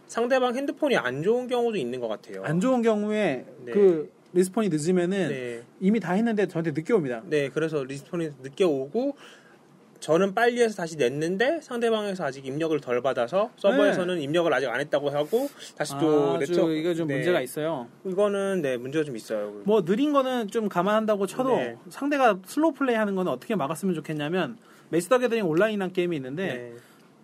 상대방 핸드폰이 안 좋은 경우도 있는 것 같아요. 안 좋은 경우에 네. 그 respond이 늦으면은 네, 이미 다 했는데 저한테 늦게 옵니다. 네, 그래서 respond이 늦게 오고 저는 빨리 해서 다시 냈는데 상대방에서 아직 입력을 덜 받아서 서버에서는 입력을 아직 안 했다고 하고 다시 또 네. 아주 네트워크 이거 좀 네, 문제가 있어요. 이거는 네 문제가 좀 있어요. 뭐 느린 거는 좀 감안한다고 쳐도 네. 상대가 slow play 하는 거는 어떻게 막았으면 좋겠냐면 Magic the Gathering Online이라는 게임이 있는데 네,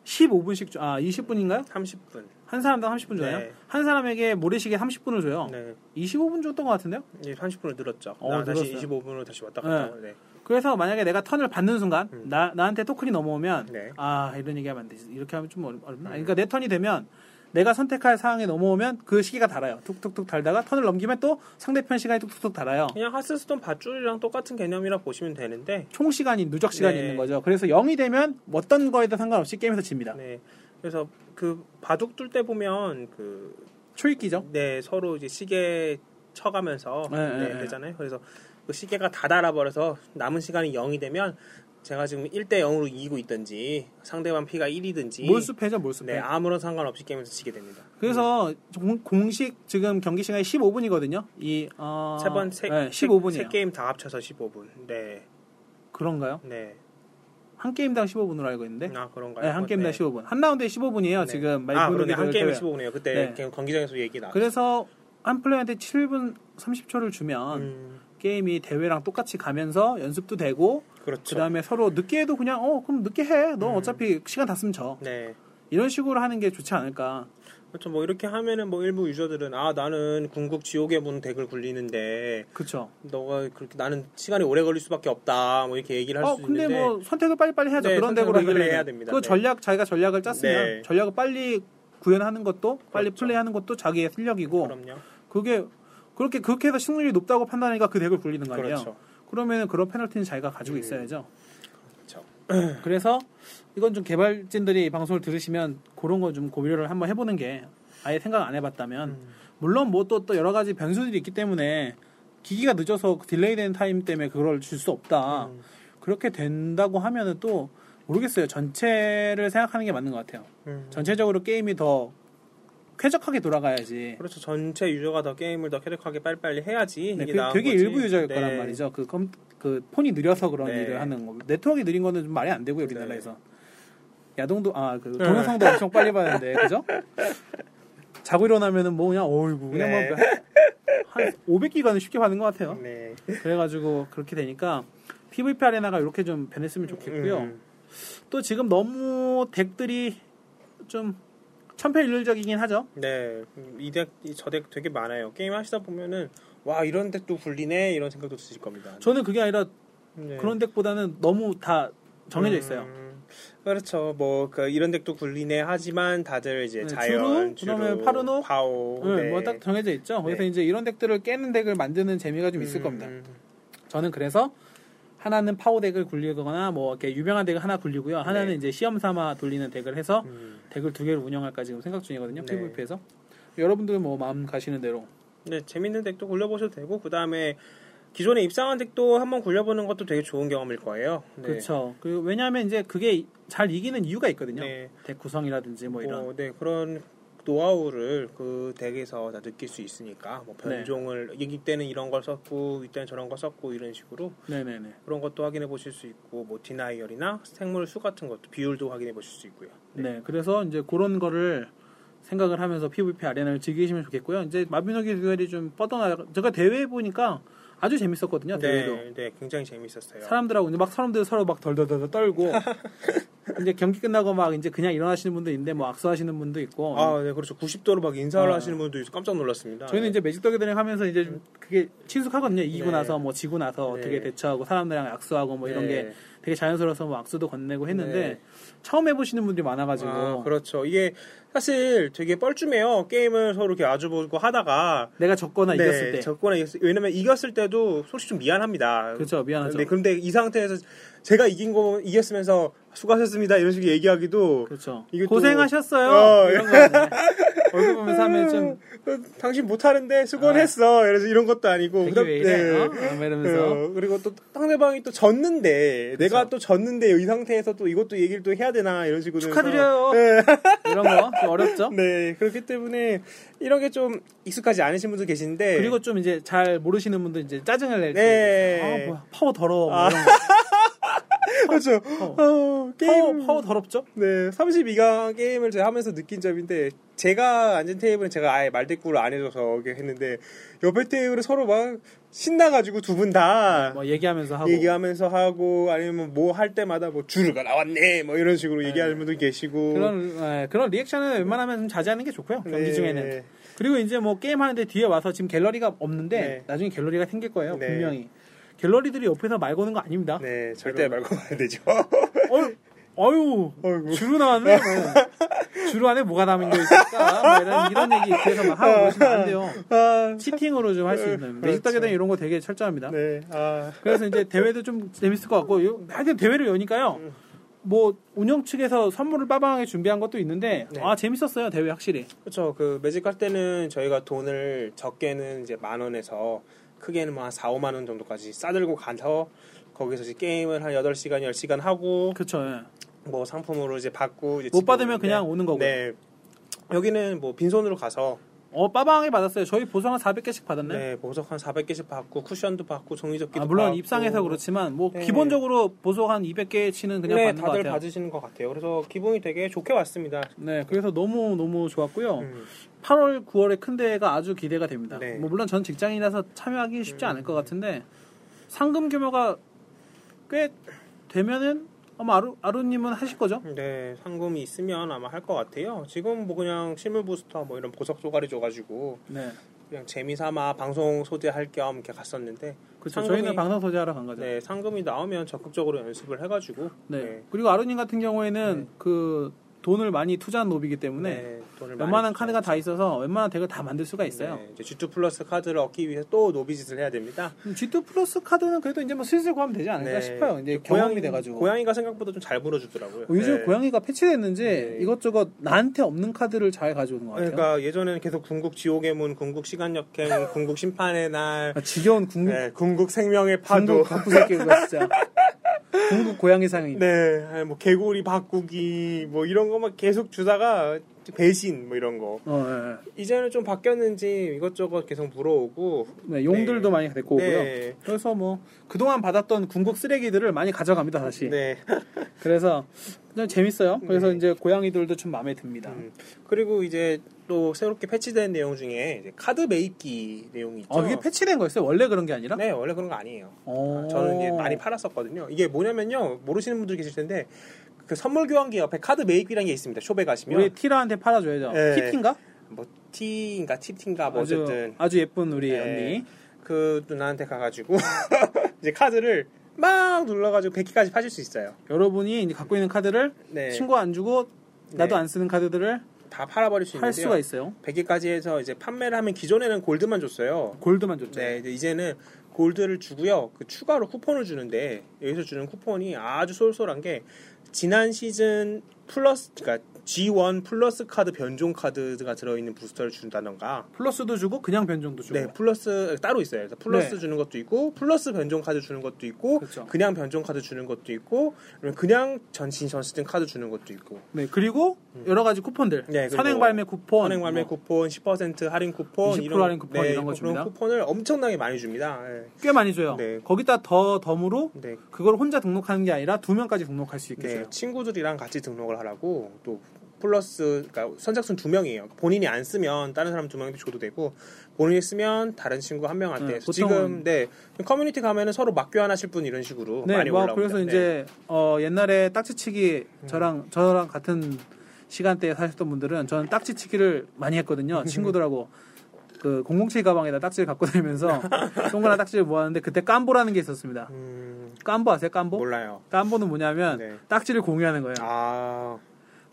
15분씩 아 20분인가요? 30분. 한 사람당 30분 줘요. 네. 한 사람에게 모래시계 30분을 줘요. 네, 25분 줬던 것 같은데요? 이제 30분을 늘었죠. 어, 나 다시 늘었어요. 25분으로 다시 왔다 갔다. 하고, 네. 그래서 만약에 내가 턴을 받는 순간 음. 나, 나한테 토큰이 넘어오면 네. 아 이런 얘기하면 안 되지 이렇게 하면 좀 어렵, 어렵나 음. 그러니까 내 턴이 되면 내가 선택할 상황에 넘어오면 그 시기가 달아요 툭툭툭 달다가 턴을 넘기면 또 상대편 시간이 툭툭툭 달아요 그냥 하스스톤 밧줄이랑 똑같은 개념이라 보시면 되는데 총 시간이 누적 시간이 네. 있는 거죠 그래서 0이 되면 어떤 거에도 상관없이 게임에서 집니다 네. 그래서 그 바둑 둘 때 보면 그 초익기죠 네, 서로 이제 시계 쳐가면서 네, 네, 네, 네. 되잖아요. 그래서 그 시계가 다 달아버려서 남은 시간이 0이 되면 제가 지금 1대 0으로 이기고 있든지 상대방 피가 1이든지 몰수패죠 몰수패 네, 아무런 상관없이 게임에서 지게 됩니다. 그래서 공- 공식 지금 경기 시간이 15분이거든요 이 어, 세번 세, 네, 세- 15분이에요 세 게임 다 합쳐서 15분. 네. 그런가요? 네. 한 게임당 15분으로 알고 있는데 아, 그런가요? 네, 한 게임당 네. 15분 한 라운드에 15분이에요 네. 지금 아, 그러네. 한 게임에 대회. 15분이에요. 그때 네. 경기장에서 얘기 나왔어요. 그래서 한 플레이어한테 7분 30초를 주면 음, 게임이 대회랑 똑같이 가면서 연습도 되고 그렇죠. 그다음에 서로 늦게 해도 그냥 어 그럼 늦게 해. 너 음. 어차피 시간 다 쓰면 져. 네. 이런 식으로 하는 게 좋지 않을까. 그렇죠. 뭐 이렇게 하면은 뭐 일부 유저들은 아 나는 궁극 지옥의 문 덱을 굴리는데 그렇죠. 너가 그렇게 나는 시간이 오래 걸릴 수밖에 없다 뭐 이렇게 얘기를 할어수 근데 있는데 뭐 선택을 빨리빨리 해야죠. 네, 그런 덱으로 하려면. 해야 됩니다. 그 네. 전략 자기가 전략을 짰으면 네. 전략을 빨리 구현하는 것도 빨리 그렇죠. 플레이하는 것도 자기의 실력이고 그럼요. 그게 그렇게 그렇게 해서 승률이 높다고 판단하니까 그 덱을 굴리는 거 아니에요. 그렇죠. 그러면 그런 페널티는 자기가 가지고 음. 있어야죠. 그렇죠. 그래서 이건 좀 개발진들이 이 방송을 들으시면 그런 거 좀 고려를 한번 해보는 게 아예 생각 안 해봤다면 음. 물론 뭐또또 여러 가지 변수들이 있기 때문에 기기가 늦어서 delay된 타임 때문에 그걸 줄 수 없다. 음. 그렇게 된다고 하면은 또 모르겠어요. 전체를 생각하는 게 맞는 것 같아요. 음. 전체적으로 게임이 더 쾌적하게 돌아가야지. 그렇죠. 전체 유저가 더 게임을 더 쾌적하게 빨리빨리 해야지 네, 이게 그- 되게 거지. 일부 유저일 네. 거란 말이죠. 그, 컴- 그 폰이 느려서 그런 네. 일을 하는 거. 네트워크가 느린 거는 좀 말이 안 되고요, 우리나라에서. 야동도 아그 동영상도 엄청 빨리 봤는데 그죠? 자고 일어나면은 뭐 그냥 어이구 그냥 네. 뭐한 500기가는 쉽게 받는 것 같아요. 네. 그래가지고 그렇게 되니까 PVP 아레나가 이렇게 좀 변했으면 좋겠고요. 음. 또 지금 너무 덱들이 좀 천편일률적이긴 하죠. 네, 이 덱 저 덱 되게 많아요. 게임 하시다 보면은 와 이런 덱도 굴리네 이런 생각도 드실 겁니다. 저는 그게 아니라 네. 그런 덱보다는 너무 다 정해져 있어요. 음, 그렇죠. 뭐 그 이런 덱도 굴리네 하지만 다들 이제 네, 자연, 그다음에 파르노, 파오, 네, 네. 뭐딱 정해져 있죠. 그래서 네. 이제 이런 덱들을 깨는 덱을 만드는 재미가 좀 있을 음, 겁니다. 음, 저는 그래서 하나는 파워 덱을 굴리거나 뭐 이렇게 유명한 덱을 하나 굴리고요. 하나는 네. 이제 시험 삼아 돌리는 덱을 해서 음. 덱을 두 개를 운영할까 지금 생각 중이거든요. 네. PVP에서. 여러분들은 뭐 마음 가시는 대로. 네, 재밌는 덱도 굴려보셔도 되고 그 다음에 기존에 입상한 덱도 한번 굴려보는 것도 되게 좋은 경험일 거예요. 네. 그렇죠. 그 왜냐하면 이제 그게 잘 이기는 이유가 있거든요. 네. 덱 구성이라든지 뭐 이런. 뭐, 네 그런 노하우를 그 덱에서 다 느낄 수 있으니까 뭐 네. 변종을 이때는 이런 걸 썼고 이때는 저런 걸 썼고 이런 식으로 네네네. 그런 것도 확인해 보실 수 있고 뭐 denial이나 생물 수 같은 것도 비율도 확인해 보실 수 있고요. 네. 그래서 이제 그런 거를 생각을 하면서 PVP 아레나를 즐기시면 좋겠고요. 이제 마비노기 듀얼이 좀 뻗어나. 제가 대회 보니까 아주 재밌었거든요. 대회도. 네, 네, 굉장히 재밌었어요. 사람들하고 이제 막 사람들 서로 막 덜덜덜 떨고 이제 경기 끝나고 막 이제 그냥 일어나시는 분도 있는데 뭐 악수하시는 분도 있고 아, 네, 그렇죠. 90도로 막 인사를 아. 하시는 분도 있어 깜짝 놀랐습니다. 저희는 네. 이제 매직 더 게더링 하면서 이제 좀 그게 친숙하거든요. 이기고 네. 나서 뭐 지고 나서 네. 어떻게 대처하고 사람들이랑 악수하고 뭐 이런 네. 게 되게 자연스러워서 뭐 악수도 건네고 했는데 네. 처음 해보시는 분들이 많아가지고 아, 그렇죠. 이게 사실 되게 뻘쭘해요. 게임을 서로 이렇게 아주보고 하다가 내가 졌거나 네, 이겼을 때 졌거나 이겼을 왜냐면 이겼을 때도 솔직히 좀 미안합니다. 그렇죠 미안하죠. 네, 그런데 이 상태에서 제가 이긴 거 이겼으면서 수고하셨습니다 이런 식으로 얘기하기도 그렇죠. 고생하셨어요. 어, 이런 거? 얼굴 보면서 하면 좀 어, 당신 못하는데 수고는 했어. 이래서 이런 것도 아니고 그다음- 왜 이래? 네. 어? 막 이러면서 어, 그리고 또 상대방이 또 졌는데 그쵸. 내가 또 졌는데 이 상태에서 또 이것도 얘기를 또 해야 되나 이런 식으로 축하드려요. 네. 이런 거좀 어렵죠. 네 그렇기 때문에 이런 게 좀 익숙하지 않으신 분도 계신데 그리고 좀 이제 잘 모르시는 분들 이제 짜증을 낼 때, 네. 아 뭐야 파워 더러워. 뭐 아. 이런 거. 그렇죠. 어. 어, 게임 파워, 파워 더럽죠? 네 32강 게임을 제가 하면서 느낀 점인데 제가 앉은 테이블은 제가 아예 말대꾸를 안 해줘서 했는데 옆에 테이블은 서로 막 신나가지고 두 분 다 뭐 얘기하면서 하고 얘기하면서 하고 아니면 뭐 할 때마다 뭐 주르가 나왔네 뭐 이런 식으로 얘기하는 분도 계시고 그런 예, 그런 리액션은 웬만하면 좀 자제하는 게 좋고요 경기 네. 중에는 그리고 이제 뭐 게임 하는데 뒤에 와서 지금 갤러리가 없는데 네. 나중에 갤러리가 생길 거예요 네. 분명히 갤러리들이 옆에서 말 거는 거 아닙니다 네 절대 말고 가야 되죠. 어, 어유. 주로 나왔네 뭐. 주로 안에 뭐가 담겨 있을까 뭐 이런, 이런 얘기 뒤에서 막 하고 그러시면 안 돼요 아, 치팅으로 좀 할 수 있는 그렇죠. 매직 더게더 이런 거 되게 철저합니다 네. 아, 그래서 이제 대회도 좀 재밌을 것 같고 요- 하여튼 대회를 여니까요 음. 뭐 운영 측에서 선물을 빠방하게 준비한 것도 있는데 네. 아 재밌었어요 대회 확실히 그렇죠. 그 매직 할 때는 저희가 돈을 적게는 이제 만 원에서 크게는 뭐 한 4, 5만 원 정도까지 싸들고 가서 거기서 이제 게임을 한 8시간, 10시간 하고 그쵸 예. 뭐 상품으로 이제 받고 이제 못 받으면 오는데 그냥 오는 거고요. 네. 여기는 뭐 빈손으로 가서 어 빠방하게 받았어요 저희 보상 한 400개씩 받았네 네, 보석 한 400개씩 받고 쿠션도 받고 종이접기도 아, 물론 받고 입상해서 그렇지만 뭐 네. 기본적으로 보석 한 200개치는 그냥 네, 받는 것 다들 같아요 받으시는 것 같아요. 그래서 기분이 되게 좋게 왔습니다. 네 그래서 너무 너무 좋았고요 음. 8월 9월에 큰 대회가 아주 기대가 됩니다 네. 뭐 물론 전 직장인이라서 참여하기 쉽지 않을 것 같은데 상금 규모가 꽤 되면은 아마 아루, 아루님은 하실 거죠? 네, 상금이 있으면 아마 할 것 같아요. 지금 뭐 그냥 실물 부스터 뭐 이런 보석 쪼가리 줘가지고 네 그냥 재미삼아 방송 소재할 겸 이렇게 갔었는데 그렇죠 상금이- 저희는 방송 소재하러 간 거죠 네, 상금이 나오면 적극적으로 연습을 해가지고 네. 네. 그리고 아루님 같은 경우에는 그 돈을 많이 투자한 노비기 때문에 네, 웬만한 카드가 다 있어서 웬만한 덱을 다 만들 수가 있어요. 네, 이제 G2 플러스 카드를 얻기 위해서 또 노비짓을 해야 됩니다. 음, G2 플러스 카드는 그래도 이제 뭐 슬슬 구하면 되지 않을까 네. 싶어요. 이제 경험이 돼가지고. 고양이가 생각보다 좀 잘 물어주더라고요. 어, 요즘 네. 고양이가 패치됐는지 네. 이것저것 나한테 없는 카드를 잘 가져오는 것 같아요. 그러니까 예전에는 계속 궁극 지옥의 문, 궁극 시간 역행, 궁극 심판의 날, 아, 지겨운 궁극, 네, 궁극 생명의 파도, 궁극 그거 진짜. 궁극 고양이 상인. 네, 뭐 개구리 바꾸기 뭐 이런 것만 계속 주다가 배신 뭐 이런 거 어, 예, 예. 이제는 좀 바뀌었는지 이것저것 계속 물어오고 네, 용들도 네. 많이 데리고 오고요. 네. 그래서 뭐 그동안 받았던 궁극 쓰레기들을 많이 가져갑니다 다시. 네. 그래서 그냥 재밌어요. 그래서 네. 이제 고양이들도 좀 마음에 듭니다. 음. 그리고 이제 또 새롭게 패치된 내용 중에 이제 카드 매입기 내용이 있죠. 어, 이게 패치된 거였어요? 원래 그런 게 아니라? 네, 원래 그런 거 아니에요. 어. 저는 이게 많이 팔았었거든요. 이게 뭐냐면요. 모르시는 분들 계실 텐데 그 선물 교환기 옆에 카드 매입기라는 게 있습니다. 숍에 가시면 우리 티라한테 팔아줘야죠. 네. 티티인가? 뭐 T인가 TT인가 뭐 아주 어쨌든 아주 예쁜 우리 네. 언니. 그 누나한테 가가지고 이제 카드를 막 눌러가지고 100개까지 파실 수 있어요. 여러분이 이제 갖고 있는 카드를 네. 친구 안 주고 나도 네. 안 쓰는 카드들을 다 팔아버릴 수팔 있는데요. 수가 있어요. 100개까지 해서 이제 판매를 하면 기존에는 골드만 줬어요. 골드만 줬죠. 네, 이제 이제는 골드를 주고요. 그 추가로 쿠폰을 주는데 여기서 주는 쿠폰이 아주 쏠쏠한 게 지난 시즌 플러스 그러니까 G1 플러스 카드 변종 카드가 들어있는 부스터를 준다던가 플러스도 주고 그냥 변종도 주고. 네 플러스 따로 있어요. 그래서 플러스 네. 주는 것도 있고 플러스 변종 카드 주는 것도 있고 그렇죠. 그냥 변종 카드 주는 것도 있고 그냥 전 시즌 전 시즌 카드 주는 것도 있고 네, 그리고 여러 가지 쿠폰들. 네, 선행 발매 쿠폰. 선행 발매 뭐 쿠폰, 10% 할인 쿠폰, 20% 이런, 할인 쿠폰 이런 거 줍니다. 쿠폰을 엄청나게 많이 줍니다. 네. 꽤 많이 줘요. 네. 거기다 더 덤으로 네. 그걸 혼자 등록하는 게 아니라 두 명까지 등록할 수 있게 네, 해요. 친구들이랑 같이 등록을 하라고 또 플러스 그러니까 선착순 두 명이에요. 본인이 안 쓰면 다른 사람 두 명한테 줘도 되고 본인이 쓰면 다른 친구 한 명한테 네, 지금 네 커뮤니티 가면은 서로 막 교환하실 분 이런 식으로 네, 많이 뭐 올라옵니다. 그래서 네. 이제 어, 옛날에 딱지치기 저랑 저랑 같은 시간대에 사셨던 분들은 저는 딱지치기를 많이 했거든요. 친구들하고 그 007 가방에다 딱지를 갖고 다니면서 동그란 딱지를 모았는데 그때 깜보라는 게 있었습니다. 음, 깜보 아세요? 깜보? 몰라요. 깜보는 뭐냐면 네. 딱지를 공유하는 거예요. 아,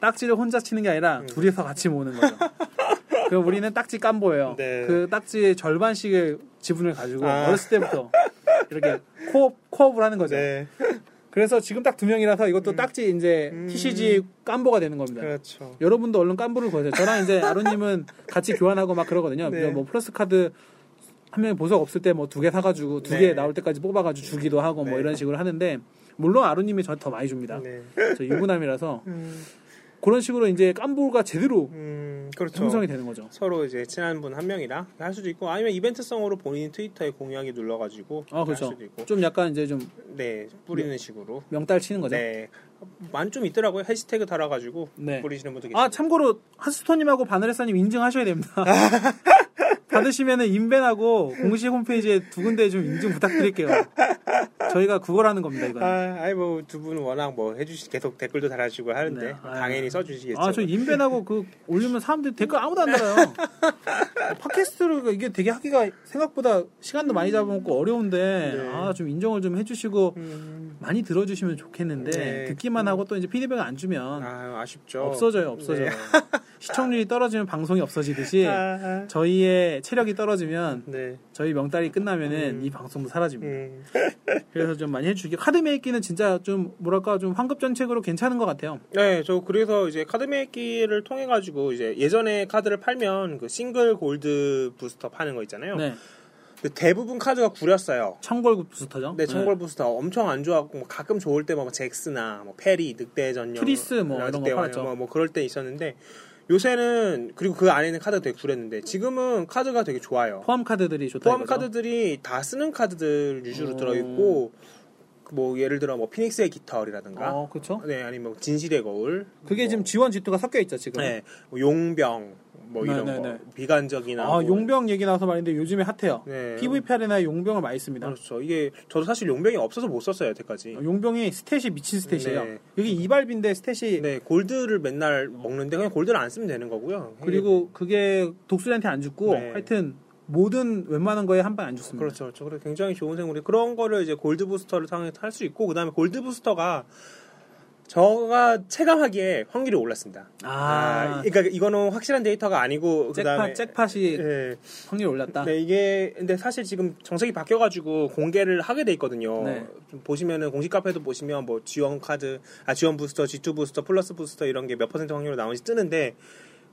딱지를 혼자 치는 게 아니라 음. 둘이서 같이 모으는 거죠. 그럼 우리는 딱지 깜보예요. 네. 그 딱지 절반씩의 지분을 가지고 아. 어렸을 때부터 이렇게 코업, 코업을 하는 거죠. 네, 그래서 지금 딱 두 명이라서 이것도 딱지 이제 음. TCG 깜보가 되는 겁니다. 그렇죠. 여러분도 얼른 깜보를 거세요. 저랑 이제 아로님은 같이 교환하고 막 그러거든요. 네. 뭐 플러스 카드 한 명이 보석 없을 때 뭐 두 개 사가지고 두 네. 개 나올 때까지 뽑아가지고 주기도 하고 뭐 네. 이런 식으로 하는데 물론 아로님이 저한테 더 많이 줍니다. 네. 저 유부남이라서 음, 그런 식으로 이제 깜보가 제대로 음, 그렇죠. 형성이 되는 거죠. 서로 이제 친한 분 한 명이랑 할 수도 있고 아니면 이벤트성으로 본인 트위터에 공유하기 눌러가지고 아할 그렇죠. 수도 있고 좀 약간 이제 좀 네 뿌리는 식으로 명달 치는 거죠. 네 많이 좀 있더라고요 해시태그 달아가지고 네. 뿌리시는 분들 계시 아 참고로 하스토님하고 바늘레사님 인증하셔야 됩니다. 받으시면은 인벤하고 공식 홈페이지에 두 군데 좀 인증 부탁드릴게요. 저희가 구걸하는 겁니다 이건. 아, 아이 뭐두 분은 워낙 뭐 해주시 계속 댓글도 달아주고 하는데 네. 아. 당연히 써주시겠죠. 아, 저 인벤하고 그 올리면 사람들이 댓글 아무도 안 달아요. 팟캐스트를 이게 되게 하기가 생각보다 시간도 많이 잡아먹고 어려운데 네. 아, 좀 인정을 좀 해주시고 음, 많이 들어주시면 좋겠는데 네. 듣기만 하고 또 이제 피드백을 안 주면 아 아쉽죠. 없어져요, 없어져요. 네. 시청률이 떨어지면 방송이 없어지듯이 아, 아. 저희의 체력이 떨어지면 네. 저희 명달이 끝나면은 음. 이 방송도 사라집니다. 음, 그래서 좀 많이 해주시게 카드 메이키는 진짜 좀 뭐랄까 좀 환급 정책으로 괜찮은 것 같아요. 네, 저 그래서 이제 카드 매기를 통해 가지고 이제 예전에 카드를 팔면 그 싱글 골드 부스터 파는 거 있잖아요. 네, 그 대부분 카드가 구렸어요. 청골 부스터죠. 네, 청골 부스터 엄청 안 좋았고 뭐 가끔 좋을 때뭐 잭스나 뭐 페리, 늑대 전용, 프리스 뭐 이런 거 팔았죠. 뭐, 뭐 그럴 때 있었는데 요새는 그리고 그 안에 있는 카드가 되게 구렸는데 지금은 카드가 되게 좋아요. 포함 카드들이 좋다. 포함 이거죠? 카드들이 다 쓰는 카드들 위주로 어. 들어있고 뭐 예를 들어 뭐 피닉스의 깃털이라든가 어, 그렇죠. 네 아니면 뭐 진실의 거울 그게 뭐, 지금 지원 지투가 섞여 있죠 지금. 네, 뭐 용병 뭐 이런 네, 네, 거 네. 비관적이나 아 뭐, 용병 얘기 나와서 말인데 요즘에 핫해요. 네. PVP 아레나에 용병을 많이 씁니다. 그렇죠 이게 저도 사실 용병이 없어서 못 썼어요 여태까지 어, 용병이 stat이 미친 stat이에요. 네. 여기 이발비인데 stat이 네 골드를 맨날 먹는데 그냥 골드를 안 쓰면 되는 거고요 그리고 그게 독수리한테 안 죽고 네. 하여튼 모든 웬만한 거에 한방 안 죽습니다. 그렇죠 그렇죠 그래서 굉장히 좋은 생물이 그런 거를 이제 골드 부스터를 통해 할수 있고 그다음에 골드 부스터가 저가 체감하기에 확률이 올랐습니다. 아, 그러니까 이거는 확실한 데이터가 아니고 그다음에 잭팟, 잭팟이 예. 확률이 올랐다. 네, 이게 근데 사실 지금 정책이 바뀌어가지고 공개를 하게 돼 있거든요. 네. 좀 보시면은 공식 카페도 보시면 뭐 지원 카드, 아 지원 부스터, G2 부스터, 플러스 부스터 이런 게 몇 퍼센트 확률로 나오는지 뜨는데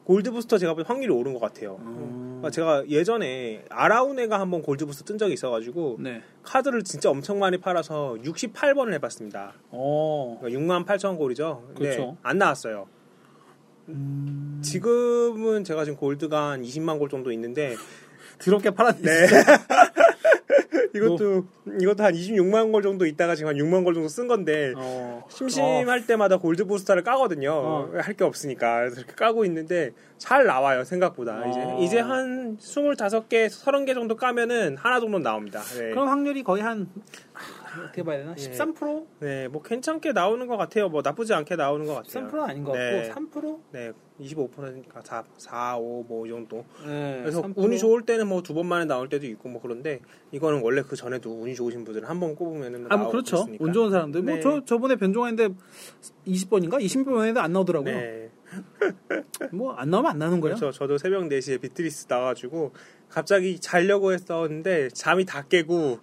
골드 부스터 제가 볼때 확률이 오른 것 같아요. 음. 그러니까 제가 예전에 아라운에가 한번 골드 부스터 뜬 적이 있어가지고 네. 카드를 진짜 엄청 많이 팔아서 68번을 해봤습니다. 어. 그러니까 6만 8천 골이죠. 그렇죠. 안 나왔어요. 음, 지금은 제가 지금 골드가 한 20만 골 정도 있는데 드럽게 팔았네. 네. 이것도 이것도 한 26만 골 정도 있다가 지금 한 6만 골 정도 쓴 건데 어, 심심할 때마다 골드 부스터를 까거든요. 어. 할게 없으니까 그래서 이렇게 까고 있는데 잘 나와요 생각보다 어. 이제 이제 한 25개 30개 정도 까면은 하나 정도 나옵니다. 네. 그럼 확률이 거의 한 아, 어떻게 봐야 되나? 13%? 네, 뭐 괜찮게 나오는 것 같아요. 뭐 나쁘지 않게 나오는 것 같아요. 13%는 아닌 것 같고 네. 3%? 네, 25%니까 4, 4, 5, 뭐 이 정도. 네, 그래서 3%. 운이 좋을 때는 뭐 두 번 만에 나올 때도 있고 뭐 그런데 이거는 원래 그 전에도 운이 좋으신 분들은 한 번 꼽으면은 아, 뭐 그렇죠. 있으니까. 운 좋은 사람들. 네. 뭐저 저번에 변종했는데 20번인가 20번에도 안 나오더라고요. 네, 뭐안 나오면 안 나는 거예요. 그렇죠. 저도 새벽 4시에 비트리스 나와가지고 갑자기 자려고 했었는데 잠이 다 깨고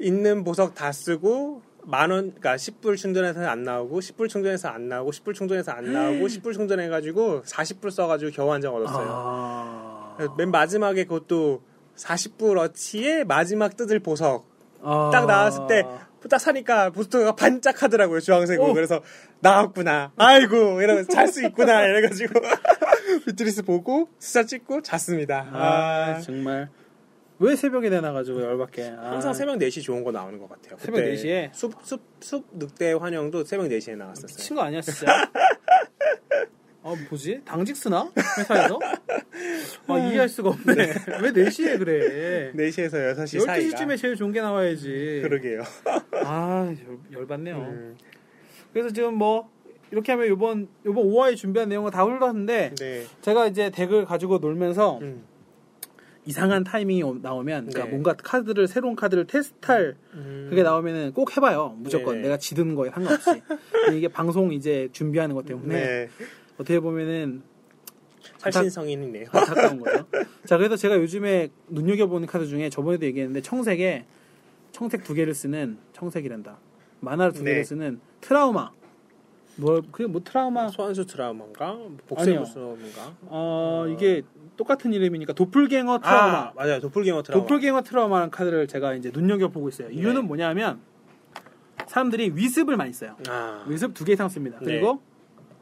있는 보석 다 쓰고 만 원, 그러니까 10불 충전해서 안 나오고 10불 충전해서 안 나오고 10불 충전해서 안 나오고 10불 충전해가지고 40불 써가지고 겨우 한 장 얻었어요. 아... 맨 마지막에 그것도 40불 어치의 마지막 뜯을 보석 아... 딱 나왔을 때 딱 사니까 부스터가 반짝하더라고요 주황색으로. 오. 그래서 나왔구나. 아이고 이러면서 잘 수 있구나 이래가지고. 비트리스 보고 숫자 찍고 잤습니다. 아, 아, 정말 왜 새벽에 내놔가지고 열받게. 아, 항상 새벽 4시 좋은 거 나오는 것 같아요 새벽 그때 4시에? 숲, 숲, 숲 늑대 환영도 새벽 4시에 나왔었어요 미친 거 아니야 진짜. 아 뭐지? 당직 쓰나? 회사에서? 아 이해할 수가 없네. 왜 4시에 그래? 4시에서 6시 사이가 12시쯤에 제일 좋은 게 나와야지. 그러게요 아 열, 열받네요. 음, 그래서 지금 뭐 이렇게 하면 요번 요번 5화에 준비한 내용은 다 흘렀는데 네 제가 이제 덱을 가지고 놀면서 음, 이상한 타이밍이 오- 나오면 그러니까 네. 뭔가 카드를 새로운 카드를 테스트할 음. 그게 나오면은 꼭 해봐요. 무조건. 네네. 내가 지든 거에 상관없이. 이게 방송 이제 준비하는 것 때문에 네. 어떻게 보면은 살신성인이네요. 안타까운 거죠. 자 그래서 제가 요즘에 눈여겨보는 카드 중에 저번에도 얘기했는데 청색에 청색 두 개를 쓰는 청색이란다. 만화를 두 네. 개를 쓰는 트라우마. 뭐 그게 뭐 트라우마? 소환수 트라우마인가. 복세무스인가? 어 이게 똑같은 이름이니까 도플갱어 트라우마 아 맞아요 도플갱어 트라우마 도플갱어 트라우마라는 카드를 제가 이제 눈여겨보고 있어요. 네. 이유는 뭐냐면 사람들이 위습을 많이 써요. 아, 위습 두 개 이상 씁니다. 네. 그리고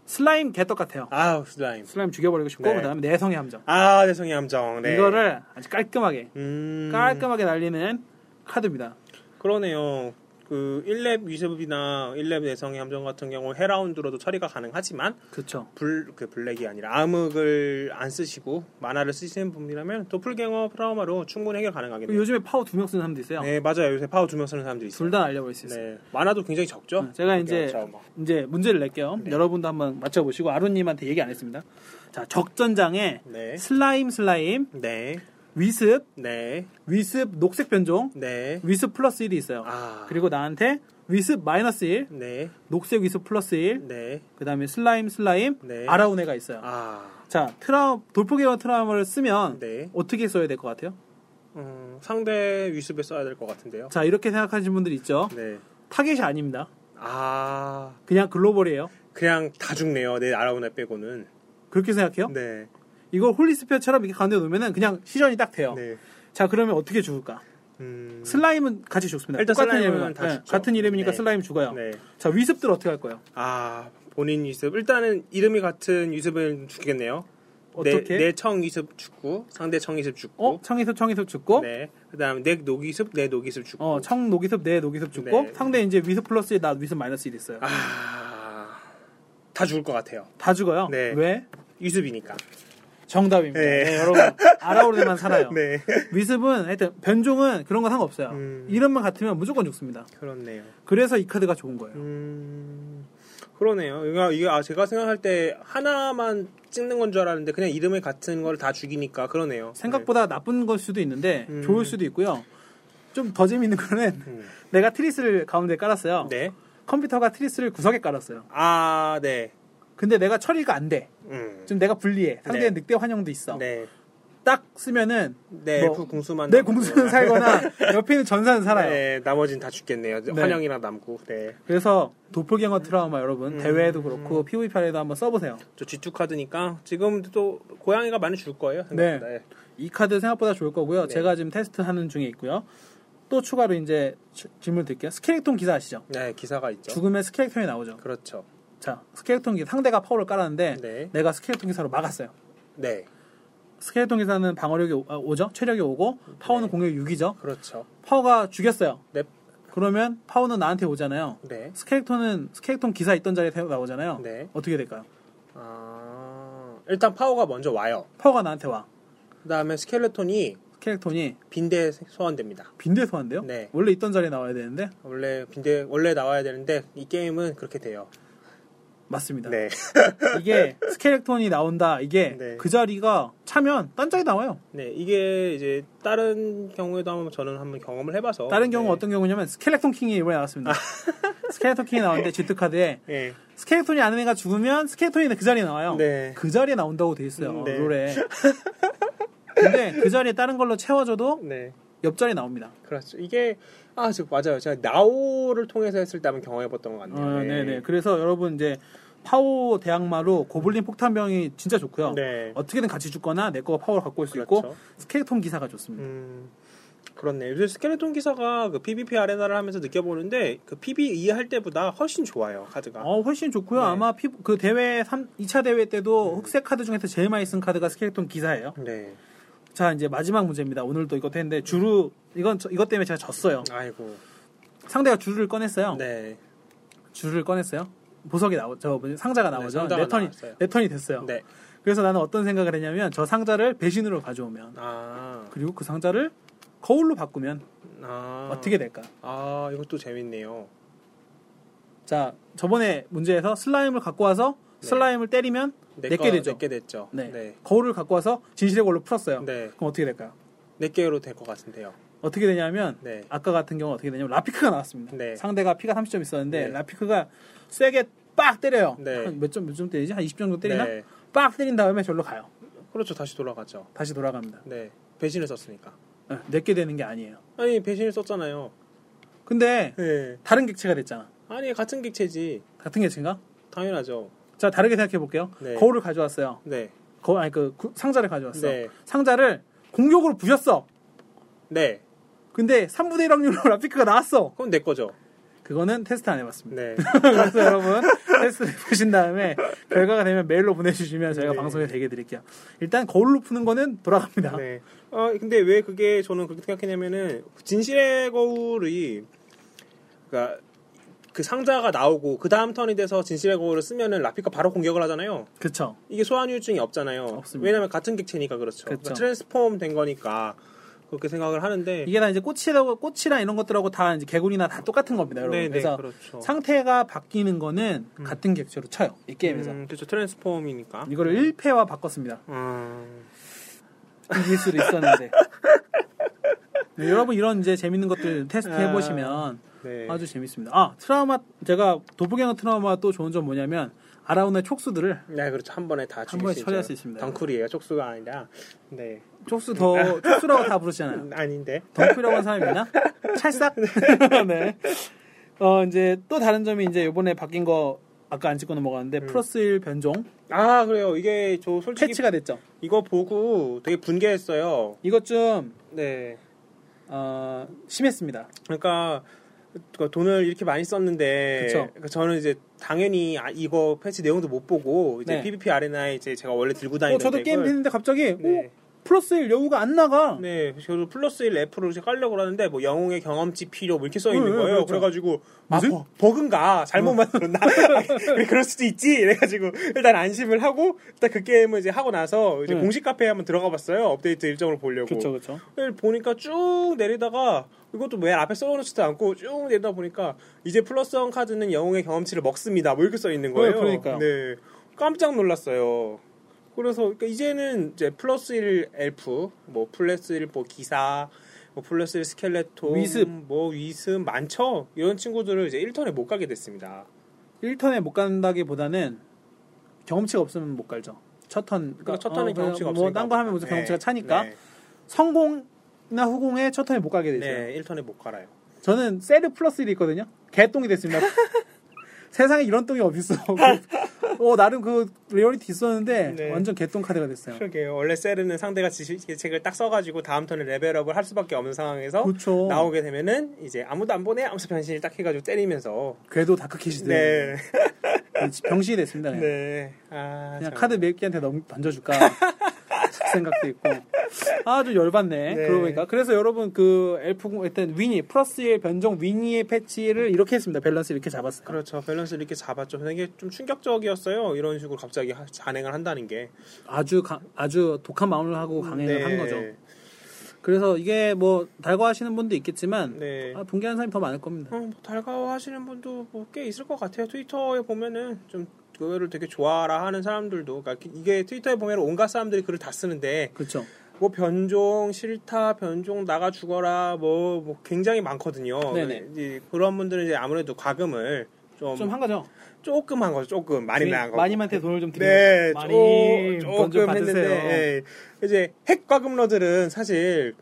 슬라임 개떡 같아요. 아우 슬라임 슬라임 죽여버리고 싶고 네. 그다음에 내성의 함정. 아 내성의 함정 네. 이거를 아주 깔끔하게 음, 깔끔하게 날리는 카드입니다. 그러네요 그 1렙 위습이나 1렙 내성의 함정 같은 경우 헤라운드로도 처리가 가능하지만 그렇죠. 불, 그 블랙이 아니라 암흑을 안 쓰시고 만화를 쓰시는 분이라면 도플갱어 트라우마로 충분히 해결 가능하겠네요 요즘에 파워 두 명 쓰는 사람도 있어요. 네 맞아요 요새 파워 두 명 쓰는 사람들이 있어요 둘다 날려버릴 수 있어요. 네 만화도 굉장히 적죠 네, 제가 이제 트라우마. 이제 문제를 낼게요. 네. 여러분도 한번 맞춰 보시고 아루 님한테 얘기 안 했습니다. 자 적전장에 네 슬라임 슬라임 네, 위습 네, 위습 녹색 변종 네. 위습 플러스 1이 있어요. 아, 그리고 나한테 위습 마이너스 1, 네, 녹색 위습 플러스 1, 네, 그 다음에 슬라임 슬라임, 네. 아라운에가 있어요. 아, 자, 트라 돌포개와 트라우마를 쓰면 네. 어떻게 써야 될 것 같아요? 음, 상대 위습에 써야 될 것 같은데요. 자, 이렇게 생각하시는 분들 있죠? 네. 타겟이 아닙니다. 아, 그냥 글로벌이에요. 그냥 다 죽네요. 내 아라우나 빼고는. 그렇게 생각해요? 네, 이걸 홀리스페어처럼 이렇게 가운데 놓으면 그냥 시전이 딱 돼요. 네. 자, 그러면 어떻게 죽을까? 음, 슬라임은 같이 죽습니다. 일단 똑같은 슬라임은 이름이니까. 다 네. 같은 이름이니까 네. 슬라임 죽어요. 네. 자, 위습들 어떻게 할 거예요? 아, 본인 위습. 일단은 이름이 같은 위습을 죽이겠네요. 어떻게? 내청 위습 죽고, 상대 청 위습 죽고. 어? 청 위습 청 위습 죽고 네. 그다음 내 녹 위습, 내 녹 위습 죽고. 어, 청 녹 위습 내 녹 위습 죽고 네. 상대 이제 위습 플러스 1, 나 위습 마이너스 1 있어요. 아, 다 죽을 것 같아요. 다 죽어요. 네. 왜? 위습이니까. 정답입니다. 네. 네, 여러분 알아오르만 살아요. 네. 위습은 하여튼 변종은 그런 거 상관없어요. 음. 이름만 같으면 무조건 죽습니다. 그렇네요. 그래서 이 카드가 좋은 거예요. 음, 그러네요. 이거, 이게, 아, 제가 생각할 때 하나만 찍는 건 줄 알았는데 그냥 이름이 같은 걸 다 죽이니까 그러네요. 생각보다 나쁜 걸 수도 있는데 음. 좋을 수도 있고요. 좀 더 재밌는 거는 네. 음. 내가 트리스를 가운데 깔았어요. 네. 컴퓨터가 트리스를 구석에 깔았어요. 아, 네. 근데 내가 처리가 안 돼. 음. 좀 내가 불리해. 상대의 네. 늑대 환영도 있어. 네. 딱 쓰면은 네, 뭐, 그 궁수만. 내 남고. 공수는 살거나 옆에 있는 전사는 살아요. 네, 나머지는 다 죽겠네요. 네. 환영이랑 남고. 네. 그래서 도플갱어 트라우마 여러분 음. 대회에도 그렇고 PVP에도 한번 써보세요. 저 G2 카드니까 지금 또 고양이가 많이 줄 거예요. 네. 생각보다. 이 카드 생각보다 좋을 거고요. 네. 제가 지금 테스트하는 중에 있고요. 또 추가로 이제 주- 질문 드릴게요. 스켈레톤 기사 아시죠? 네, 기사가 있죠. 죽으면 스켈레톤이 나오죠. 그렇죠. 자 스켈레톤 기사 상대가 파워를 깔았는데 네. 내가 스켈레톤 기사로 막았어요. 네. 스켈레톤 기사는 방어력이 오, 아, 죠 체력이 오고 파워는 네. 공격이 6이죠. 그렇죠. 파워가 죽였어요. 네. 그러면 파워는 나한테 오잖아요. 네. 스켈레톤은 스켈레톤 기사 있던 자리에 나오잖아요. 네. 어떻게 될까요? 아, 일단 파워가 먼저 와요. 파워가 나한테 와. 그다음에 스켈레톤이 스켈레톤이 빈 데 소환됩니다. 빈 데 소환돼요? 네. 원래 있던 자리에 나와야 되는데 원래 빈 데 원래 나와야 되는데 이 게임은 그렇게 돼요. 맞습니다. 네. 이게 스켈레톤이 나온다. 이게 네. 그 자리가 차면 딴 자리 나와요. 네, 이게 이제 다른 경우에도 한번 저는 한번 경험을 해봐서 다른 경우 네. 어떤 경우냐면 스켈레톤 킹이 이번에 나왔습니다. 스켈레톤 킹이 나왔는데 G2 카드에 네. 스켈레톤이 아는 애가 죽으면 스켈레톤이 그 자리에 나와요. 네. 그 자리에 나온다고 돼 있어요. 네. 룰에. 근데 그 자리에 다른 걸로 채워줘도 네. 옆자리에 나옵니다. 그렇죠. 이게 아, 저 맞아요. 제가 나오를 통해서 했을 때 한번 경험해봤던 것 같네요. 어, 네 네. 그래서 여러분 이제 파워 대항마로 고블린 폭탄병이 진짜 좋고요. 네. 어떻게든 같이 죽거나 내 거가 파워를 갖고 올 수 있고 그렇죠. 스켈레톤 기사가 좋습니다. 음, 그렇네. 요새 스켈레톤 기사가 그 PVP 아레나를 하면서 느껴보는데 그 PVE 할 때보다 훨씬 좋아요 카드가. 어, 훨씬 좋고요. 네. 아마 피, 그 대회 3, 2차 대회 때도 흑색 카드 중에서 제일 많이 쓴 카드가 스켈레톤 기사예요. 네. 자, 이제 마지막 문제입니다. 오늘도 이것도 했는데 주루 이건 저- 이것 때문에 제가 졌어요. 아이고. 상대가 주루를 꺼냈어요. 네. 주루를 꺼냈어요. 보석이 나오 저? 상자가 나오죠. 네, 상자가 내 턴이 나왔어요. 내 턴이 됐어요. 네. 그래서 나는 어떤 생각을 했냐면 저 상자를 배신으로 가져오면 아. 그리고 그 상자를 거울로 바꾸면 아. 어떻게 될까? 아, 이것도 재밌네요. 자, 저번에 문제에서 슬라임을 갖고 와서 네. 슬라임을 때리면 네 내게 되죠. 내게 됐죠. 네. 네. 거울을 갖고 와서 진실의 거울로 풀었어요. 네. 그럼 어떻게 될까요? 네 개로 될 것 같은데요. 어떻게 되냐면 네. 아까 같은 경우 어떻게 되냐면 라피크가 나왔습니다. 네. 상대가 피가 30점 있었는데 네. 라피크가 세게 빡 때려요. 네. 한몇점 몇 점 때리지? 한 20점 정도 때리나? 네. 빡 때린 다음에 절로 가요. 그렇죠. 다시 돌아가죠. 다시 돌아갑니다. 네. 배신을 썼으니까. 네, 내게 되는 게 아니에요. 아니, 배신을 썼잖아요. 근데 네. 다른 객체가 됐잖아. 아니, 같은 객체지. 같은 객체인가? 당연하죠. 자 다르게 생각해 볼게요. 네. 거울을 가져왔어요. 네. 거 아니 그 구- 상자를 가져왔어. 네. 상자를 공격으로 부셨어. 네. 근데 3분의 1 확률로 라피크가 나왔어. 그건 내 거죠. 그거는 테스트 안 해봤습니다. 네. 그래서 여러분 테스트 해보신 다음에 결과가 되면 메일로 보내주시면 저희가 네. 방송에 대게 드릴게요. 일단 거울로 푸는 거는 돌아갑니다. 네. 어, 근데 왜 그게 저는 그렇게 생각했냐면은 진실의 거울이 그러니까 그 상자가 나오고 그 다음 턴이 돼서 진실의 거울을 쓰면은 라피가 바로 공격을 하잖아요. 그쵸. 이게 소환유증이 없잖아요. 없습니다. 왜냐면 같은 객체니까 그렇죠. 그러니까 트랜스폼 된 거니까 그렇게 생각을 하는데 이게 다 이제 꽃이라고 꽃이랑 이런 것들하고 다 이제 개구리나 다 똑같은 겁니다, 여러분. 네, 네, 그래서 그렇죠. 상태가 바뀌는 거는 같은 객체로 쳐요. 이 게임에서. 음, 그렇죠. 트랜스폼이니까. 이거를 1패와 바꿨습니다. 음, 이길 수도 있었는데. 네, 여러분 이런 이제 재밌는 것들 테스트 아, 해보시면 네. 아주 재밌습니다. 아 트라우마 제가 도플갱어 트라우마 또 좋은 점 뭐냐면 아라운의 촉수들을 네, 그렇죠. 한 번에 다 한 번에 수 처리할. 수 있습니다. 덩쿨이에요. 촉수가 아니라. 네. 촉수 더 촉수라고 다 부르시잖아요. 아닌데. 덩크라고 하는 사람이 있나? 찰싹. 네. 어 이제 또 다른 점이 이제 이번에 바뀐 거 아까 안 찍고 넘어갔는데 플러스 1 변종 아, 그래요. 이게 저 솔직히 패치가 됐죠. 이거 보고 되게 분개했어요. 이것 좀 네. 어, 심했습니다. 그러니까 그 돈을 이렇게 많이 썼는데 그쵸. 그러니까 저는 이제 당연히 아, 이거 패치 내용도 못 보고 이제 네. PVP 아레나에 이제 제가 원래 들고 어, 다니던 저도 게임 했는데 갑자기 네. 오, 플러스 1 여우가 안 나가. 네, 저도 플러스 1 F를 이제 깔려고 하는데 뭐 영웅의 경험치 필요 뭐 이렇게 써 있는 네, 네, 거예요. 그렇죠. 그래가지고 아 무슨? 버그인가 잘못 만들었나? 왜 그럴 수도 있지. 이래가지고 일단 안심을 하고 일단 그 게임을 이제 하고 나서 이제 네. 공식 카페에 한번 들어가 봤어요. 업데이트 일정을 보려고. 그렇죠, 그렇죠. 네, 보니까 쭉 내리다가 이것도 맨 앞에 써놓지도 않고 쭉 내리다 보니까 이제 플러스 one 카드는 영웅의 경험치를 먹습니다. 뭐 이렇게 써 있는 거예요. 네, 그러니까요. 네, 깜짝 놀랐어요. 그래서 그러니까 이제는 이제 플러스 1 엘프, 뭐 플러스 1 뭐 기사, 뭐 플러스 1 스켈레톤, wisp. 뭐 wisp 많죠. 이런 친구들을 이제 1턴에 못 가게 됐습니다. 1턴에 못 간다기보다는 경험치가 없으면 못 갈죠. 첫 턴. 그러니까 첫 턴은 경험치가 없으니까. 뭐딴 거 하면 무슨 네, 경험치가 차니까 네, 성공이나 후공에 첫 턴에 못 가게 되죠. 네, 1턴에 못 갈아요. 저는 세르 플러스 1이 있거든요. 개똥이 됐습니다. 세상에 이런 똥이 어딨어. 그, 어, 나름 그 리얼리티 있었는데 네. 완전 개똥 카드가 됐어요. 그러게요. 원래 셀은 상대가 지식책을 딱 써가지고 다음 턴에 레벨업을 할 수밖에 없는 상황에서 그렇죠. 나오게 되면은 이제 아무도 안 보내 하면서 변신을 딱 해가지고 때리면서 궤도 다크캣이들. 네. 병신이 됐습니다. 그냥, 네. 아, 그냥 참. 카드 몇 개한테 넘, 던져줄까 생각도 있고 아주 열받네. 네. 그러고 보니까 그래서 여러분 그 엘프 일단 weenie 플러스의 변종 weenie의 패치를 이렇게 했습니다. 밸런스 이렇게 잡았어요. 그렇죠. 밸런스를 이렇게 잡았죠. 근데 이게 좀 충격적이었어요. 이런 식으로 갑자기 가- 강행을 한다는 게. 아주 가- 아주 독한 마음을 하고 강행을 네. 한 거죠. 그래서 이게 뭐 달가워하시는 분도 있겠지만 네. 아, 분개하는 사람이 더 많을 겁니다. 어, 뭐 달가워하시는 분도 뭐 꽤 있을 것 같아요. 트위터에 보면은 좀 그거를 되게 좋아라 하는 사람들도 그러니까 이게 트위터에 보면 온갖 사람들이 글을 다 쓰는데 그렇죠. 뭐 변종 싫다 변종 나가 죽어라 뭐, 뭐 굉장히 많거든요. 네네. 그런 분들은 이제 아무래도 과금을 좀, 좀 한 거죠. 조금 한 거죠. 조금 많이는 안 거고. 마님한테 돈을 좀 드리고 네, 많이 조, 조금 받으세요. 했는데 예. 이제 핵 과금러들은 사실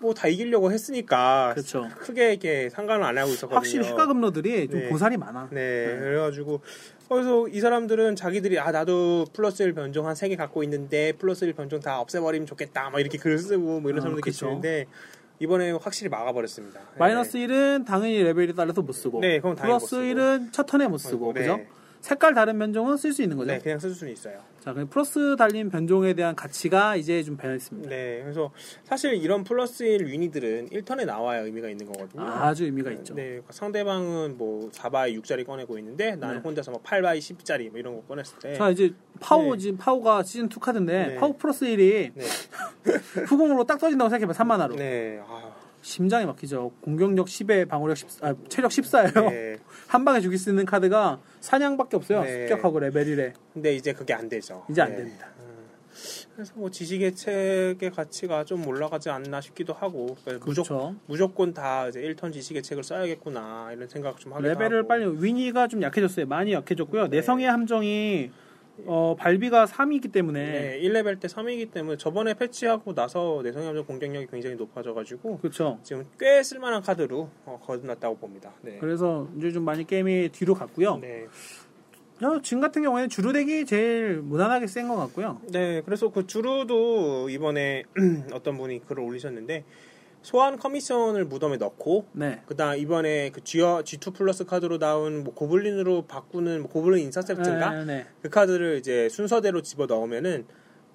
뭐 다 이기려고 했으니까 그렇죠. 크게 이렇게 상관을 안 하고 있었거든요. 확실히 핵가금러들이 좀 네. 보살이 많아. 네, 그래가지고 그래서 이 사람들은 자기들이 아 나도 플러스 1 변종 한 세 개 갖고 있는데 플러스 1 변종 다 없애버리면 좋겠다 막 이렇게 글 쓰고 뭐 이런 아, 사람들. 계시는데 이번에 확실히 막아버렸습니다. 네. 마이너스 1은 당연히 레벨에 따라서 못 쓰고 네, 당연히 플러스 못 쓰고. 1은 첫 턴에 못 쓰고 네. 그죠? 색깔 다른 변종은 쓸 수 있는 거죠. 네, 그냥 쓸 수는 있어요. 자, 그럼 플러스 달린 변종에 대한 가치가 이제 좀 변했습니다. 네, 그래서 사실 이런 플러스 1 weenie들은 1턴에 나와야 의미가 있는 거거든요. 아주 의미가 있죠. 네, 그러니까 상대방은 뭐 4 by 6짜리 꺼내고 있는데 나는 네. 혼자서 뭐 8 by 10짜리 뭐 이런 거 꺼냈을 때 자, 이제 파워 네. 지금 파워가 시즌 2 카드인데 네. 파워 플러스 1이 네, 후공으로 딱 떠진다고 생각해봐. 3 mana로. 네, 아, 심장이 막히죠. 공격력 10에 방어력 10, 아, 체력 14예요. 네. 한 방에 죽일 수 있는 카드가 사냥밖에 없어요. 네. 습격하고 레벨 1에. 근데 이제 그게 안 되죠. 이제 안 네. 됩니다. 그래서 뭐 지식의 책의 가치가 좀 올라가지 않나 싶기도 하고 그러니까 무조, 그렇죠. 무조건 다 이제 1턴 지식의 책을 써야겠구나 이런 생각 좀 하기도 레벨을 하고. 빨리 weenie가 좀 약해졌어요. 많이 약해졌고요. 내성의 함정이 어, 발비가 3이기 때문에 네, 1레벨 때 3이기 때문에 저번에 패치하고 나서 함정 공격력이 굉장히 높아져가지고 그렇죠. 지금 꽤 쓸만한 카드로 어, 거듭났다고 봅니다. 네. 그래서 이제 좀 많이 게임이 뒤로 갔고요. 네. 어, 지금 같은 경우에는 주루 deck이 제일 무난하게 센 것 같고요. 네, 그래서 그 주루도 이번에 어떤 분이 글을 올리셨는데 소환 commission을 무덤에 넣고 네. 그다음 이번에 그 G, G2 플러스 카드로 나온 뭐 goblin으로 바꾸는 뭐 goblin intercept인가 네, 네. 그 카드를 이제 순서대로 집어 넣으면은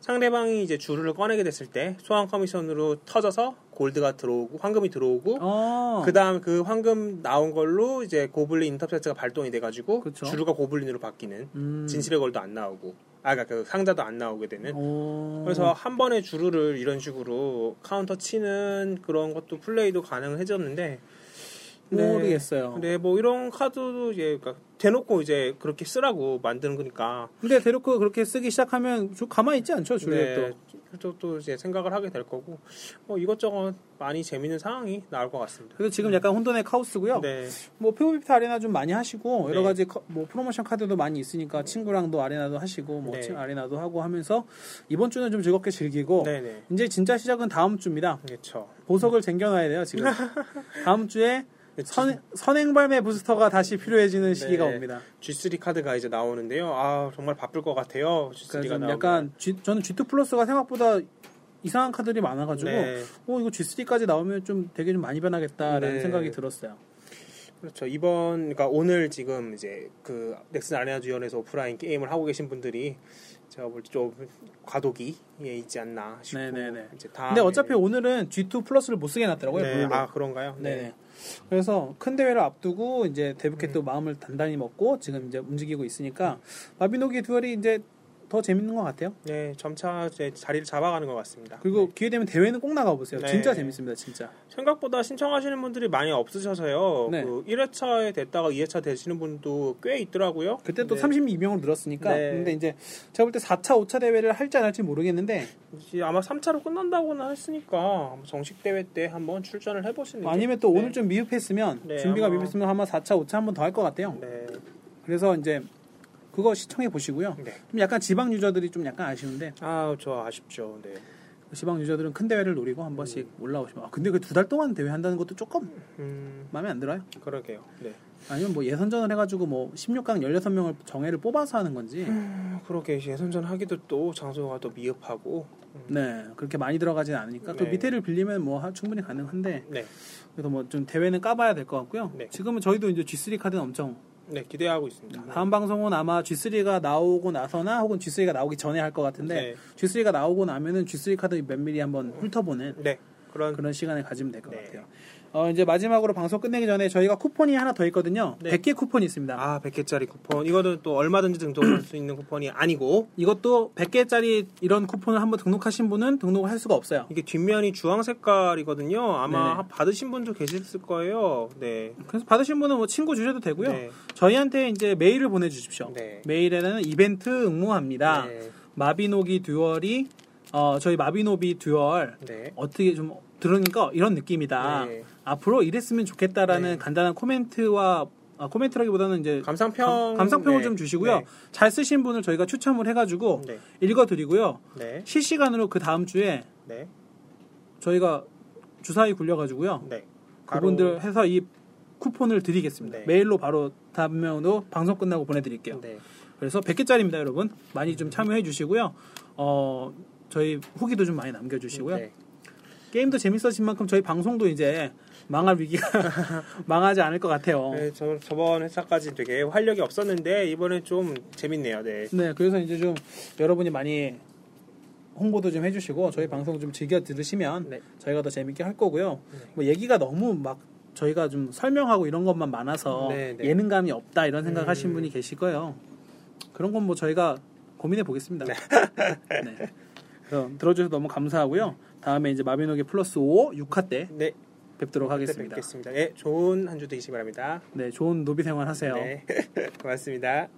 상대방이 이제 주루를 꺼내게 됐을 때 소환 commission으로 터져서 골드가 들어오고 황금이 들어오고 어. 그다음 그 황금 나온 걸로 이제 goblin intercept가 발동이 돼가지고 그쵸. 주루가 goblin으로 바뀌는 음. 진실의 궤도 안 나오고 아 그러니까 그 상자도 안 나오게 되는 오. 그래서 한 번에 주루를 이런 식으로 카운터 치는 그런 것도 플레이도 가능해졌는데 모르겠어요. 네, 뭐 이런 카드도 이제 그러니까 대놓고 이제 그렇게 쓰라고 만드는 거니까. 근데 데르크 그렇게 쓰기 시작하면 좀 가만히 있지 않죠, 주루 deck도. 네, 또, 또 이제 생각을 하게 될 거고 뭐 이것저것 많이 재밌는 상황이 나올 것 같습니다. 그래서 지금 약간 혼돈의 카오스고요. 네, 뭐 POVP 아레나 좀 많이 하시고 여러 네. 가지 커- 뭐 프로모션 카드도 많이 있으니까 친구랑도 아레나도 하시고 뭐 네. 친- 아레나도 하고 하면서 이번 주는 좀 즐겁게 즐기고 네, 네, 이제 진짜 시작은 다음 주입니다. 그렇죠. 보석을 쟁겨놔야 돼요 지금. 다음 주에 네, 선, 선행발매 부스터가 다시 필요해지는 시기가 네. 옵니다. G3 카드가 이제 나오는데요. 아 정말 바쁠 것 같아요. 그러니까 G3가 좀 나오면. 약간 G, 저는 G2 플러스가 생각보다 이상한 카드들이 많아가지고 네, 어 이거 G3까지 나오면 좀 되게 좀 많이 변하겠다라는 네. 생각이 들었어요. 그렇죠. 이번 그러니까 오늘 지금 이제 그 넥슨 아레나 주연에서 오프라인 게임을 하고 계신 분들이 제가 볼 때 좀 과도기에 있지 않나 싶고 네네네. 이제 다 근데 어차피 오늘은 G2 플러스를 못 쓰게 해놨더라고요. 네. 아 그런가요? 네. 그래서 큰 대회를 앞두고 이제 데브캣도 음. 마음을 단단히 먹고 지금 이제 움직이고 있으니까 마비노기 듀얼이 이제 더 재밌는 것 같아요. 네, 점차 이제 자리를 잡아가는 것 같습니다. 그리고 기회 되면 대회는 꼭 나가 보세요. 네. 진짜 재밌습니다, 진짜. 생각보다 신청하시는 분들이 많이 없으셔서요. 네. 그 1회차에 됐다가 2회차 되시는 분도 꽤 있더라고요. 그때 또 네. 32명으로 늘었으니까. 네. 근데 이제 제가 볼 때 4차, 5차 대회를 할지 안 할지 모르겠는데 아마 3차로 끝난다고는 했으니까 정식 대회 때 한번 출전을 해보시는 게 아니면 또 네. 오늘 좀 미흡했으면 네, 준비가 아마- 미흡했으면 아마 4차, 5차 한번 더 할 것 같아요. 네, 그래서 이제 그거 시청해 보시고요. 네. 좀 약간 지방 유저들이 좀 약간 아쉬운데 아, 저 아쉽죠. 네. 지방 유저들은 큰 대회를 노리고 한 번씩 올라오시면 아, 근데 그 두 달 동안 대회 한다는 것도 조금 음, 마음에 안 들어요. 그러게요. 네. 아니면 뭐 예선전을 해가지고 뭐 16강 16명을 정해를 뽑아서 하는 건지 음, 그러게 예선전 하기도 또 장소가 또 미흡하고. 네 그렇게 많이 들어가진 않으니까 또 네. 밑에를 빌리면 뭐 하- 충분히 가능한데 네. 그래서 뭐 좀 대회는 까봐야 될 것 같고요. 네. 지금은 저희도 이제 G3 카드는 엄청 네, 기대하고 있습니다. 다음 방송은 아마 G3가 나오고 나서나 혹은 G3가 나오기 전에 할 것 같은데 네. G3가 나오고 나면은 G3 카드 몇 미리 한번 훑어보는 네, 그런 그런 시간을 가지면 될것 네. 같아요. 어, 이제 마지막으로 방송 끝내기 전에 저희가 쿠폰이 하나 더 있거든요. 네. 100개 쿠폰이 있습니다. 아 100개짜리 쿠폰 이거는 또 얼마든지 등록할 수 있는 쿠폰이 아니고 이것도 100개짜리 이런 쿠폰을 한번 등록하신 분은 등록을 할 수가 없어요. 이게 뒷면이 주황 색깔이거든요. 아마 네네. 받으신 분도 계셨을 거예요. 네. 그래서 받으신 분은 뭐 친구 주셔도 되고요. 네. 저희한테 이제 메일을 보내 주십시오. 네. 메일에는 이벤트 응모합니다. 네. 마비노기 듀얼이 어, 저희 마비노비 듀얼 네. 어떻게 좀 들으니까 이런 느낌이다. 네. 앞으로 이랬으면 좋겠다라는 네. 간단한 코멘트와 아, 코멘트라기보다는 이제 감상평, 감상평을 네. 좀 주시고요. 네. 잘 쓰신 분을 저희가 추첨을 해가지고 네. 읽어드리고요. 네. 실시간으로 그 다음 주에 네. 저희가 주사위 굴려가지고요. 네. 그분들 해서 이 쿠폰을 드리겠습니다. 네. 메일로 바로 다음 명도 방송 끝나고 보내드릴게요. 네. 그래서 100개짜리입니다, 여러분. 많이 좀 참여해 주시고요. 어, 저희 후기도 좀 많이 남겨주시고요. 네. 게임도 재밌어진 만큼 저희 방송도 이제 망할 위기가 망하지 않을 것 같아요. 네. 네, 저 저번 회차까지 되게 활력이 없었는데 이번엔 좀 재밌네요. 네. 그래서 이제 좀 여러분이 많이 홍보도 좀 해주시고 저희 방송 좀 즐겨 들으시면 네. 저희가 더 재밌게 할 거고요. 네. 뭐 얘기가 너무 막 저희가 좀 설명하고 이런 것만 많아서 네, 네. 예능감이 없다 이런 생각 하신 음. 분이 계실 거예요. 그런 건 뭐 저희가 고민해 보겠습니다. 네. 그럼 들어주셔서 너무 감사하고요. 다음에 이제 마비노기 플러스 5 6화 때 네. 뵙도록 하겠습니다. 뵙겠습니다. 네, 좋은 한 주 되시기 바랍니다. 네, 좋은 노비 생활 하세요. 네. 고맙습니다.